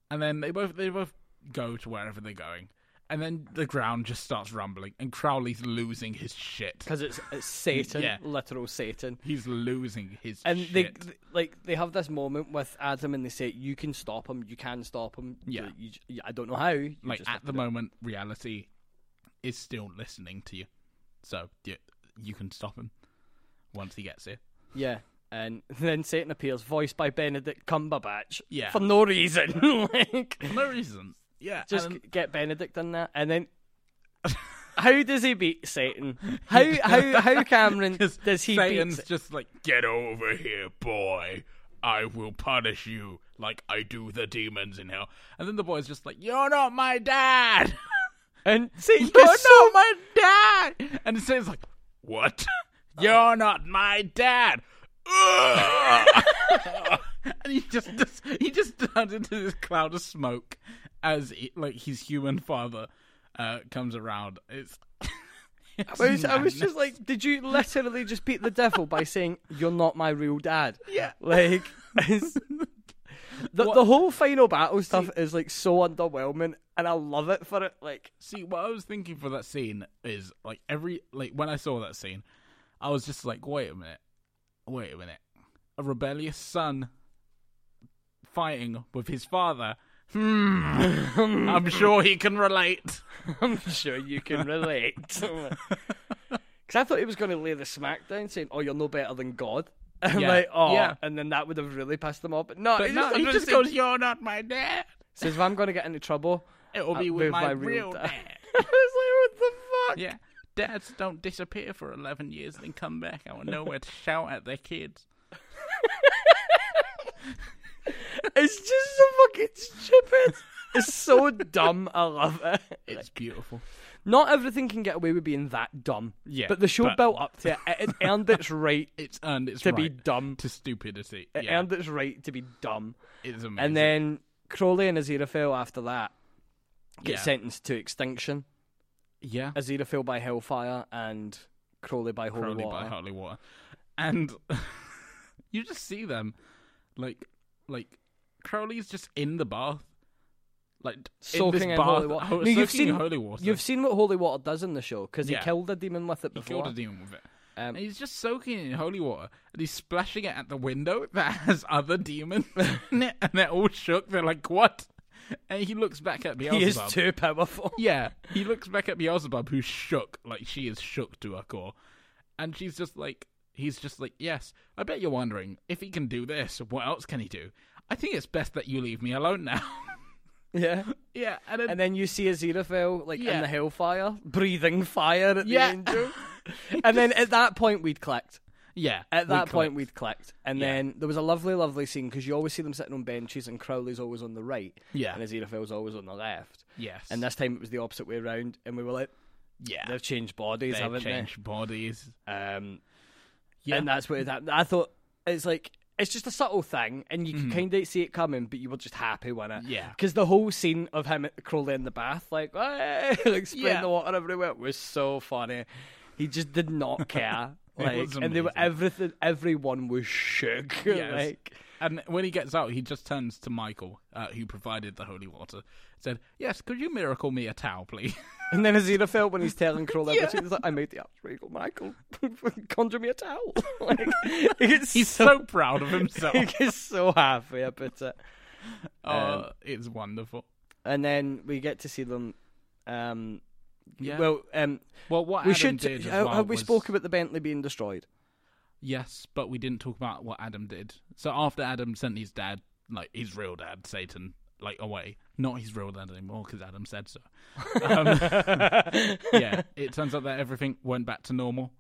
And then they both they both go to wherever they're going. And then the ground just starts rumbling, and Crowley's losing his shit. Because it's it's Satan, Yeah. literal Satan. He's losing his And shit. they th- like they have this moment with Adam, and they say, "You can stop him. You can stop him. Yeah. You, you, I don't know how. You like just at the do it." moment, reality is still listening to you, so you, you can stop him once he gets here. Yeah. And then Satan appears, voiced by Benedict Cumberbatch. Yeah. For no reason. like, For no reason. Yeah, just get Benedict in that, And then. How does he beat Satan? How how how Camron does he Satan's beat? just like, get over here, boy. I will punish you like I do the demons in hell. And then the boy's just like, you're not my dad. And Satan You're not my dad. And Satan's like, what? You're not my dad. And he just, just he just turns into this cloud of smoke as like his human father uh, comes around. It's, it's I was, I was just like, did you literally just beat the devil by saying you're not my real dad? yeah. Like, the What- the whole final battle stuff is like so underwhelming, and I love it for it. Like, See, what I was thinking for that scene is like every like when I saw that scene, I was just like, wait a minute, wait a minute, a rebellious son fighting with his father. Hmm, I'm sure he can relate. I'm sure you can relate. Because I thought he was going to lay the smack down, saying, "Oh, you're no better than God." And Yeah, like, oh, yeah. and then that would have really pissed them off. But no, But he no, just, he just goes, "You're not my dad. says, "If I'm going to get into trouble, It will Uh, be with with my, my real dad." dad. I was like, "What the fuck?" yeah, dads don't disappear for eleven years and then come back. I will know where to shout at their kids. It's just so fucking stupid. It's so dumb. I love it. It's beautiful. Not everything can get away with being that dumb. Yeah, But the show but- built up to it. It, it earned its right It's earned its to right be dumb. to stupidity. It yeah, earned its right to be dumb. it's amazing. And then Crowley and Aziraphale after that get Yeah. sentenced to extinction. yeah, Aziraphale by hellfire and Crowley by holy Crowley water. by holy water, and you just see them like like Crowley's just in the bath, like Soaking in, bath, holy water. No, you've seen- holy water. You've seen what holy water does in the show because Yeah. he killed a demon with it he before. killed a demon with it. Um, And he's just soaking in holy water, and he's splashing it at the window that has other demons in it, and they're all shook. They're like, "What?" And he looks back at Beelzebub. he is too powerful. Yeah, he looks back at Beelzebub, who's shook, like she is shook to her core, and she's just like, he's just like, yes, I bet you're wondering if he can do this, what else can he do? I think it's best that you leave me alone now. Yeah. yeah, and then, And then you see Aziraphale like in the hellfire, breathing fire at Yeah. the angel. and then at that point we'd clicked. yeah, At that point clicked. we'd clicked. And Yeah. then there was a lovely, lovely scene because you always see them sitting on benches and Crowley's always on the right. Yeah. And Aziraphale's always on the left. yes, And this time it was the opposite way around. And we were like, yeah, they've changed bodies, they've haven't changed bodies. they? Um, Yeah, And that's what it happened. I thought it's like it's just a subtle thing, and you Mm-hmm. can kind of see it coming, but you were just happy when it. Yeah. Because the whole scene of him Crowley in the bath, like, "Hey," like spraying Yeah. the water everywhere, was so funny. He just did not care. Like, and they were everything. Everyone was shook. Yes. like, And when he gets out, he just turns to Michael, uh, who provided the holy water, said, "Yes, could you miracle me a towel, please?" and then Aziraphale when he's telling Crowley, Yeah. everything, he's like, "I made the archangel, Michael. Conjure me a towel." like, he He's so, so proud of himself. he gets so happy about it. oh, it's wonderful. and then we get to see them. Um, Yeah. Well, um, Well, what we Adam should. did have, well have we was- spoke about the Bentley being destroyed? Yes, but we didn't talk about what Adam did. So after Adam sent his dad, like his real dad, Satan, like away, not his real dad anymore because Adam said so. Um, yeah, it turns out that everything went back to normal.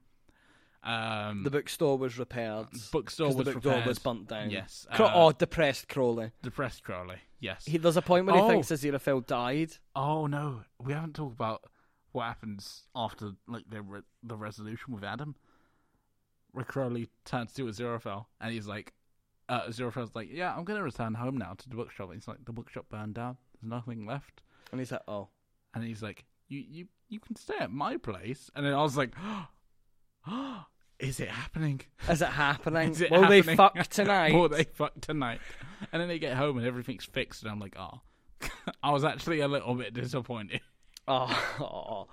Um, The bookstore was repaired. bookstore 'cause was the bookstore repaired. was burnt down. Yes, Cro- uh, oh, depressed Crowley. depressed Crowley. Yes. He, there's a point where he Oh. thinks Aziraphale died. Oh no, we haven't talked about what happens after like the re- the resolution with Adam. Where Crowley turns to Aziraphale and he's like, uh, Aziraphale's like, yeah, I'm gonna return home now to the bookshop. And he's like, the bookshop burned down. There's nothing left. And he's like, oh. And he's like, you you you can stay at my place. And then I was like, is it happening? Is it happening? Is it Will they fuck tonight? Will they fuck tonight? And then they get home and everything's fixed. And I'm like, oh. I was actually a little bit disappointed. Oh,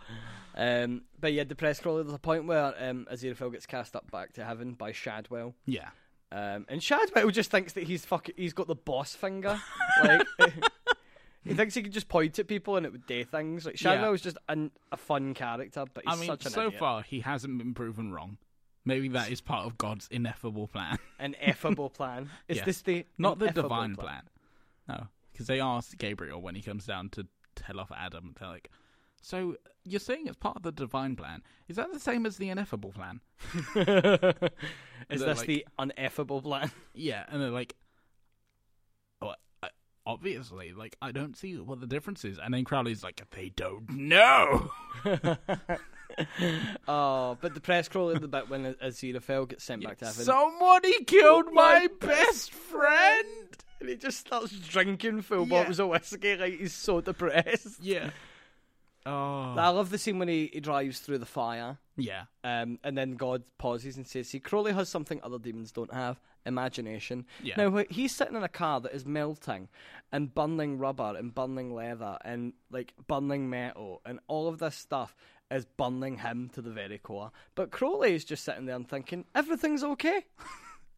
um, but yeah, the press Crowley. There's a point where um, Aziraphale gets cast up back to heaven by Shadwell, Yeah. um, and Shadwell just thinks that he's fuck. He's got the boss finger. like he thinks he could just point at people and it would do things. Like Yeah. Shadwell's just an, a fun character, but he's I mean, such an so idiot. far he hasn't been proven wrong. Maybe that is part of God's ineffable plan, an effable plan. Is Yes. this the not the ineffable divine plan. No, because they asked Gabriel when he comes down to tell off Adam. They're like, "So you're saying it's part of the divine plan? Is that the same as the ineffable plan?" Is this like- the ineffable plan? Yeah, and they're like, "Oh, I- obviously, like I don't see what the difference is." And then Crowley's like, "They don't know." Oh, but the press Crowley the bit when Aziraphale gets sent back to heaven. Somebody killed oh my best friend. and he just starts drinking full Yeah. bottles of whiskey like he's so depressed. Yeah. Oh. I love the scene when he, he drives through the fire, yeah. um, and then God pauses and says, "See, Crowley has something other demons don't have: imagination." Yeah. Now he's sitting in a car that is melting and burning rubber and burning leather and like burning metal, and all of this stuff is burning him to the very core. But Crowley is just sitting there and thinking, "Everything's okay."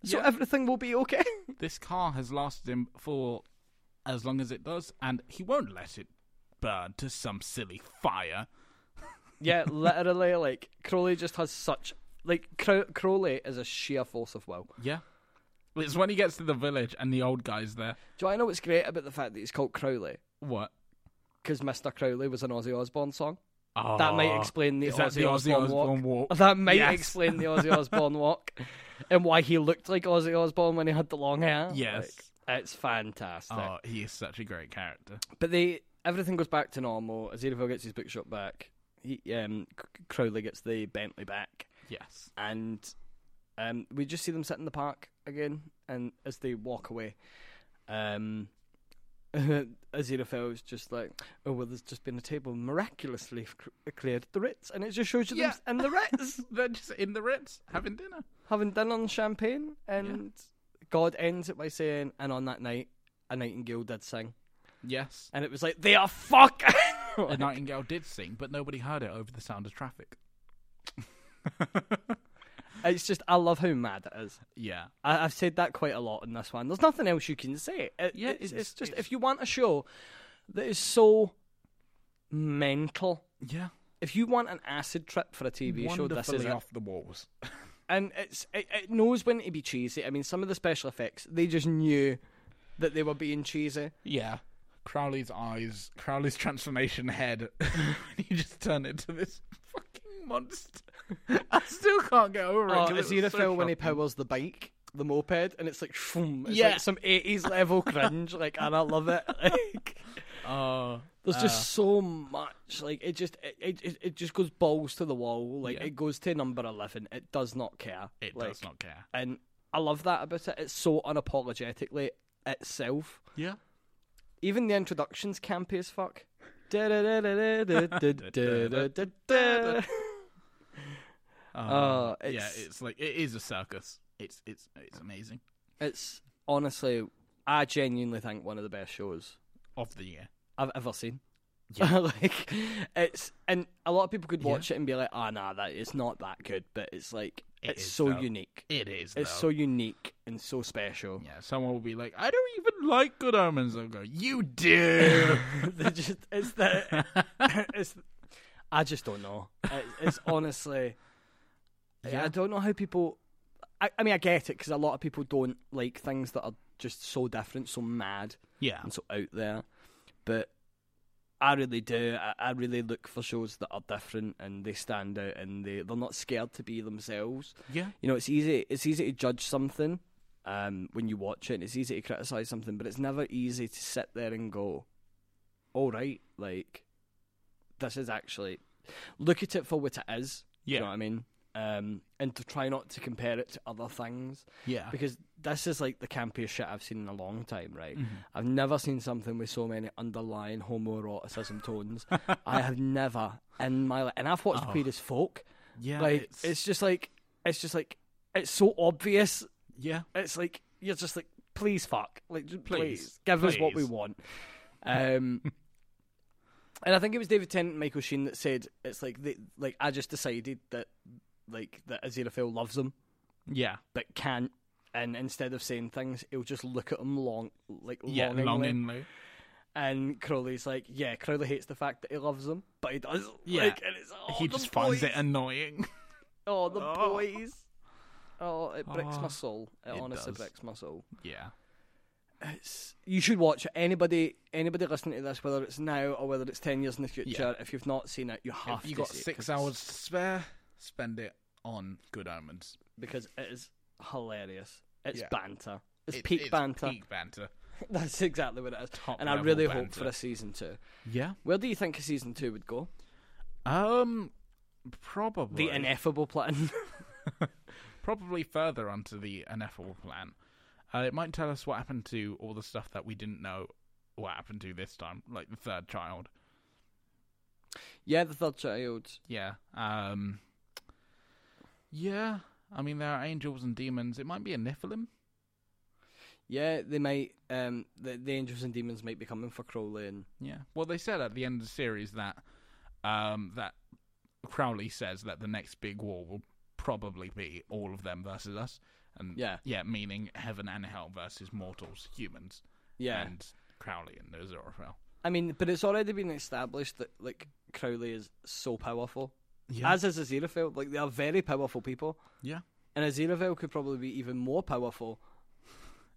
So Yeah. everything will be okay. This car has lasted him for as long as it does, and he won't let it burn to some silly fire. Yeah, literally, like Crowley just has such like Crow- Crowley is a sheer force of will. Yeah. It's when he gets to the village and the old guy's there. Do I know what's great about the fact that he's called Crowley? What? Because Mr. Crowley was an Ozzy Osbourne song. Oh, That might oh. explain the Ozzy, the Ozzy Osbourne, Osbourne walk. walk? That might Yes. explain the Ozzy Osbourne walk and why he looked like Ozzy Osbourne when he had the long hair. Yes. Like, it's fantastic. Oh, he is such a great character. But they everything goes back to normal. Aziraphale gets his bookshop back. He, um, Crowley gets the Bentley back. Yes. and um, we just see them sit in the park again, and as they walk away, um, Aziraphale is just like, "Oh well, there's just been a table miraculously c- cleared at the Ritz," and it just shows you Yeah. them in the Ritz They're just in the Ritz having dinner. having dinner and champagne, and God ends it by saying, "And on that night, a nightingale did sing," Yes. and it was like, "They are fuck." A nightingale did sing, but nobody heard it over the sound of traffic. it's just, I love how mad it is. Yeah. I, I've said that quite a lot in this one. There's nothing else you can say. It, Yeah, it's, it's- it's just it's- if you want a show that is so mental, Yeah. if you want an acid trip for a TV show, this is Wonderfully it. off the walls. and it's it, it knows when to be cheesy. I mean, some of the special effects they just knew that they were being cheesy. Yeah. Crowley's eyes, Crowley's transformation head. when he just turn into this fucking monster. I still can't get over it. Oh, 'cause is it he the so film when he powers the bike, the moped, and it's like, shroom, it's Yeah. like some eighties level cringe, like, and I love it. Like, Oh, there's uh, just so much, like, it just, it, it, it just goes balls to the wall. Like, Yeah. it goes to number eleven. It does not care. it like, does not care. and I love that about it. It's so unapologetically itself. Yeah. Even the introduction's campy as fuck. Uh, oh, yeah, it's like it is a circus. It's it's it's amazing. It's honestly, I genuinely think one of the best shows of the year I've ever seen. Yeah. like it's and a lot of people could Yeah. watch it and be like, "Ah, nah, that it's not that good," but it's like It it's is, so though. unique. It is. It's though. so unique and so special. Yeah, someone will be like, I don't even like Good Omens. I'll go, you do. Just it's the it's I just don't know. It, it's honestly Yeah. I don't know how people. I, I mean, I get it because a lot of people don't like things that are just so different, so mad. yeah, and so out there. But I really do. I, I really look for shows that are different and they stand out and they they're not scared to be themselves. yeah, You know, it's easy. It's easy to judge something um, when you watch it. And it's easy to criticize something, but it's never easy to sit there and go, "All right, like this is actually look at it for what it is." yeah, You know what I mean? Um, and to try not to compare it to other things yeah. because this is like the campiest shit I've seen in a long time, right? Mhm. I've never seen something with so many underlying homoeroticism tones. I have never in my life, and I've watched Oh. Queer as Folk. Yeah, like it's, it's, just like it's just like it's so obvious. yeah, It's like you're just like, please fuck, like just please, Please, give us what we want. Um, and I think it was David Tennant and Michael Sheen that said it's like they, like I just decided that like that Aziraphale loves him yeah, but can't. And instead of saying things, he'll just look at them long, like yeah. longingly. Longingly. And Crowley's like, yeah, Crowley hates the fact that he loves them, but he does. Yeah. Like, and it's, oh, he just finds it annoying. Oh, the Oh. boys. Oh, it breaks my Oh, soul. It, it honestly does. breaks my soul. yeah, It's you should watch it. Anybody, anybody listening to this, whether it's now or whether it's ten years in the future, if you've not seen it, you have if you got it, hours to spare, spend it on Good Omens. because it is hilarious. It's Yeah. banter. It's It- peak banter. Peak banter. That's exactly what it is. Top and I really hope for a season two. Yeah. Where do you think a season two would go? Um, probably The ineffable plan. probably further onto the ineffable plan. Uh, it might tell us what happened to all the stuff that we didn't know what happened to this time, like the third child. yeah, the third child. Yeah. Um. Yeah. I mean, there are angels and demons. It might be a Nephilim. Yeah, they might. Um, the, the angels and demons might be coming for Crowley, and Yeah. Well, they said at the end of the series that um that Crowley says that the next big war will probably be all of them versus us, and Yeah. yeah, meaning heaven and hell versus mortals, humans, yeah. and Crowley and Aziraphale. I mean, but it's already been established that like Crowley is so powerful, Yeah. as is Aziraphale. Like they are very powerful people, yeah. and Aziraphale could probably be even more powerful.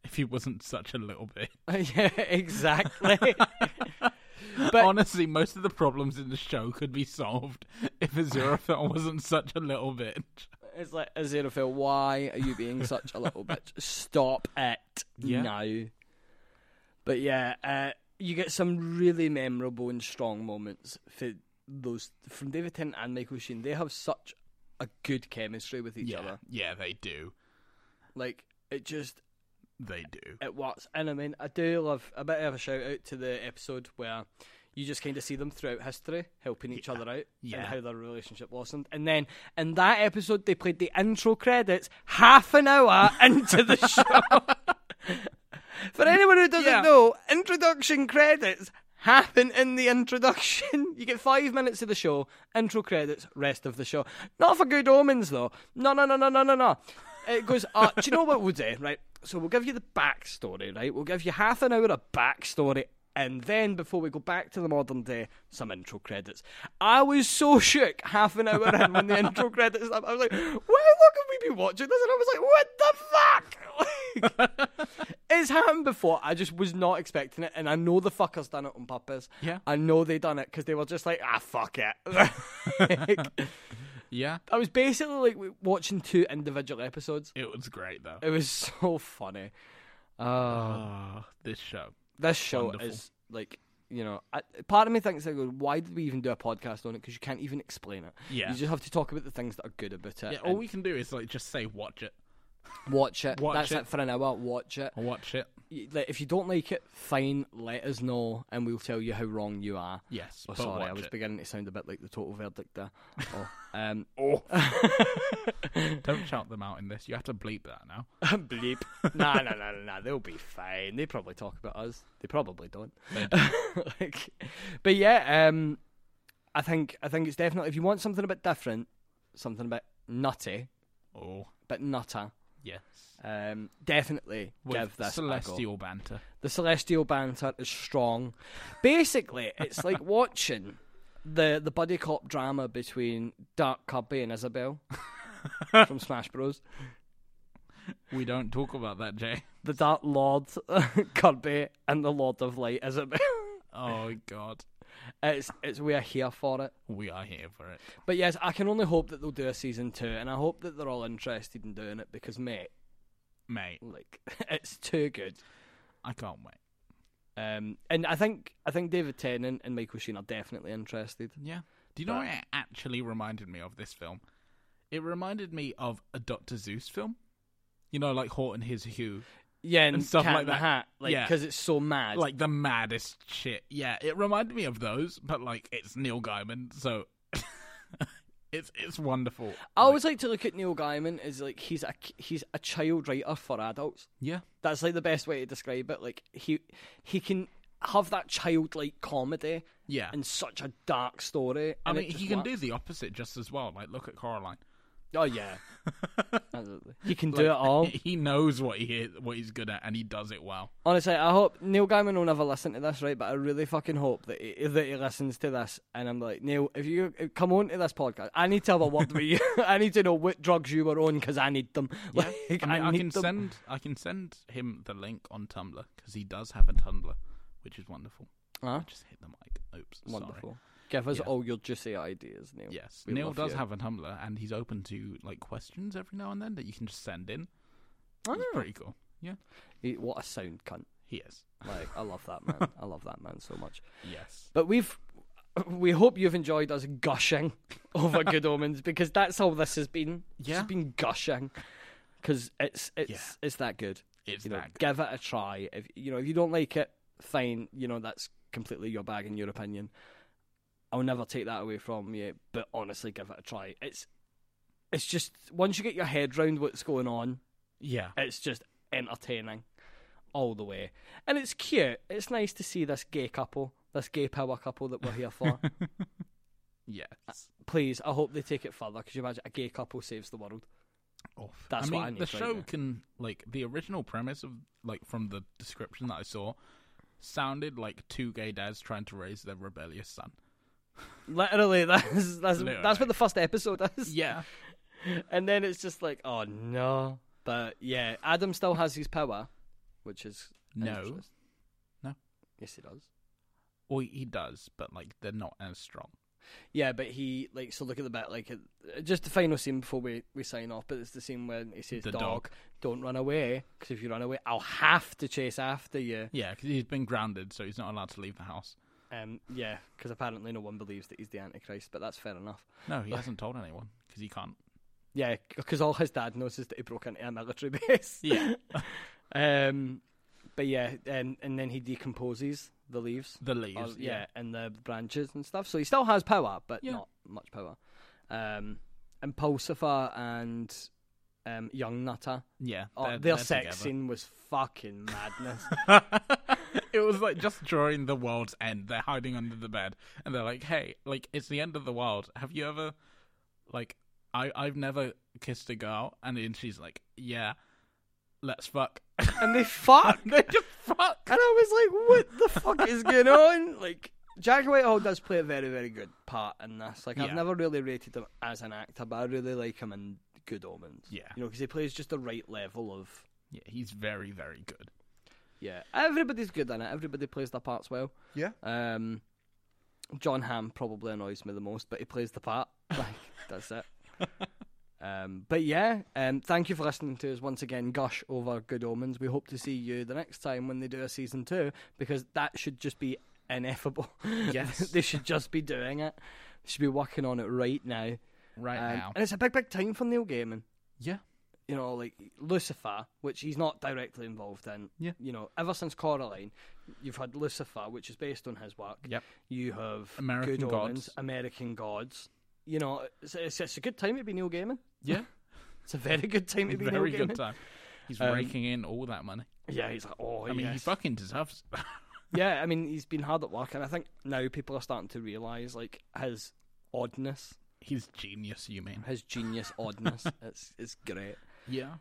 If he wasn't such a little bit. yeah, exactly. but Honestly, most of the problems in the show could be solved if Aziraphale wasn't such a little bit. it's like Aziraphale, why are you being such a little bitch? Stop it Yeah. now. But yeah, uh, you get some really memorable and strong moments for those from David Tennant and Michael Sheen. They have such a good chemistry with each yeah, other. yeah, they do. Like it just They do. it works. And I mean, I do love a bit of a shout out to the episode where you just kind of see them throughout history helping each Yeah. other out Yeah. and how their relationship blossomed. And then in that episode, they played the intro credits half an hour into the show. For anyone who doesn't Yeah. know, introduction credits happen in the introduction. You get five minutes of the show, intro credits, rest of the show. Not for good omens though. No, no, no, no, no, no, no. It goes. Uh, do you know what we'll do? Right. So we'll give you the backstory. Right. We'll give you half an hour of backstory And then, before we go back to the modern day, some intro credits. I was so shook half an hour in when the intro credits. I was like, "Why? What can we be watching this?" And I was like, "What the fuck?" it's happened before. I just was not expecting it, and I know the fuckers done it on purpose. Yeah. I know they done it because they were just like, "Ah, fuck it." Like, Yeah, I was basically like watching two individual episodes. it was great though. It was so funny. Uh, Oh, this show. This show wonderful. is like you know I, part of me thinks like why did we even do a podcast on it because you can't even explain it Yeah. you just have to talk about the things that are good about it Yeah, all we can do is like just say watch it watch it Watch that's it. it. for an hour watch it watch it. If you don't like it fine let us know and we'll tell you how wrong you are Yes, oh but sorry I was it. beginning to sound a bit like the total verdict there oh um Oh. Don't shout them out in this. You have to bleep that now. bleep nah nah nah nah nah they'll be fine they probably talk about us they probably don't They like, but yeah, um, I think I think it's definitely if you want something a bit different, something a bit nutty, Oh, bit nutter, yes. Um, definitely With give this celestial banter. The celestial banter is strong. Basically, it's like watching the the buddy cop drama between Dark Kirby and Isabel from Smash Bros. We don't talk about that, Jay. The Dark Lord Kirby and the Lord of Light Isabel. Oh God, It's it's we're here for it. we are here for it. But yes, I can only hope that they'll do a season two, and I hope that they're all interested in doing it because, mate, Mate, like it's too good. I can't wait. Um, and I think I think David Tennant and Michael Sheen are definitely interested. Yeah. Do you know But- what it actually reminded me of this film? It reminded me of a Doctor Seuss film. You know, like Horton Hears a Who. Yeah, and, And stuff like that. Hat, like Yeah. because it's so mad. Like the maddest shit. Yeah, it reminded me of those, but like it's Neil Gaiman, so it's it's wonderful. I always like to look at Neil Gaiman as like he's a he's a child writer for adults. yeah, That's like the best way to describe it. Like he he can have that childlike comedy yeah. and such a dark story. I mean, he can works. do the opposite just as well. Like, look at Coraline. Oh yeah, Absolutely. he can do Like, it all. He knows what he what he's good at, and he does it well. Honestly, I hope Neil Gaiman will never listen to this, right? But I really fucking hope that he, that he listens to this. And I'm like, Neil, if you come on to this podcast, I need to have a word with you. I need to know what drugs you were on because I need them. Yeah, Like, I mean, I, need can them. send I can send him the link on Tumblr because he does have a Tumblr, which is wonderful. Huh? I just hit the mic. Oops, sorry. Wonderful. Give us Yeah. all your juicy ideas, Neil. Yes, We Neil does you. have a Tumblr, and he's open to like questions every now and then that you can just send in. It's oh. pretty cool. Yeah, He- what a sound cunt. he is. Like, I love that man. I love that man so much. Yes. But we've. We hope you've enjoyed us gushing over Good Omens because that's all this has been. It's Yeah. just been gushing because it's it's Yeah. it's that good. It's you know, that good. give it a try. If you know if you don't like it, fine. You know that's completely your bag and your opinion. I'll never take that away from you. But honestly, give it a try. It's it's just once you get your head round what's going on, Yeah. it's just entertaining all the way, and it's cute. It's nice to see this gay couple, this gay power couple that we're here for. Yes. Please, I hope they take it further. Because you imagine a gay couple saves the world. Off. That's I what mean, I the right show now. can like the original premise of like from the description that I saw sounded like two gay dads trying to raise their rebellious son. Literally, that's that's that's what the first episode is. Yeah. and then it's just like, oh no. But yeah, Adam still has his power, which is No. No. Yes, he does. Well, he does, but like they're not as strong. Yeah, but he like so look at the bit like just the final scene before we, we sign off. But it's the scene when he says, The "Dog, dog. don't run away, because if you run away, I'll have to chase after you." Yeah, because he's been grounded, so he's not allowed to leave the house. Um, yeah, because apparently no one believes that he's the Antichrist, but that's fair enough. No, he hasn't told anyone because he can't. Yeah, because all his dad knows is that he broke into a military base. Yeah. um, but yeah, and and then he decomposes the leaves. The leaves. Or- yeah, and the branches and stuff. So he still has power, but Yeah. not much power. Um, and Pulsifer and um, Young Nutter. Yeah. Oh, they're- their they're sex together. scene was fucking madness. it was like just during the world's end. They're hiding under the bed, and they're like, "Hey, like it's the end of the world. Have you ever, like, I I've never kissed a girl?" And then she's like, "Yeah, let's fuck." and they fuck. they just fuck. And I was like, what the fuck is going on? Like Jack Whitehall does play a very, very good part in this. Like I've never really rated him as an actor, but I really like him in Good Omens. Yeah. you know, because he plays just the right level of. Yeah, he's very, very good. Yeah, everybody's good in it. Everybody plays their parts well. Yeah. Um, Jon Hamm probably annoys me the most, but he plays the part. Like that's it. Um, but yeah, um, thank you for listening to us once again gush over Good Omens. We hope to see you the next time when they do a season two because that should just be ineffable. Yes. they should just be doing it. They should be working on it right now. Right Um, now. and it's a big, big time for Neil Gaiman. Yeah. You know, like Lucifer, which he's not directly involved in. Yeah. You know, ever since Coraline, you've had Lucifer, which is based on his work. Yep. You have American Good Gods. Omens, American Gods. You know, it's, it's, it's a good time to be Neil Gaiman. Yeah. It's a very good time to be very Neil Gaiman. good time. He's Um, raking in all that money. Yeah, he's like, oh, I mean, he fucking deserves yeah. I mean, he's been hard at work, and I think now people are starting to realise like his oddness, He's genius, you mean? his genius oddness. it's it's great. Yeah.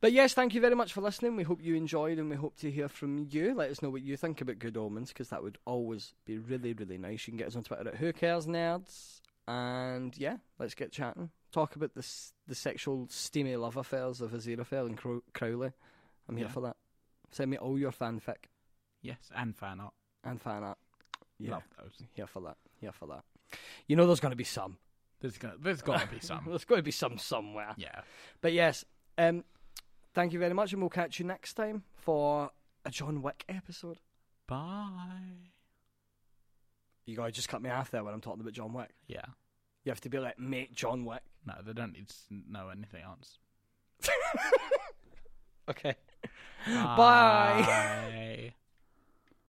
But yes, thank you very much for listening. We hope you enjoyed, and we hope to hear from you. Let us know what you think about Good Omens, because that would always be really, really nice. You can get us on Twitter at Who Cares Nerds, and yeah, let's get chatting. Talk about the the sexual steamy love affairs of Aziraphale and Crow- Crowley. I'm here Yeah. for that. Send me all your fanfic Yes, and fan art. and fan art. Yeah, Love those. here for that. Here for that. You know, there's going to be some. There's gonna, there's got to be some. there's got to be some somewhere. Yeah. But yes, um, thank you very much, and we'll catch you next time for a John Wick episode. Bye. You gotta just cut me off there when I'm talking about John Wick. Yeah. You have to be like, mate, John Wick. No, they don't need to know anything else. Okay. Bye. Bye.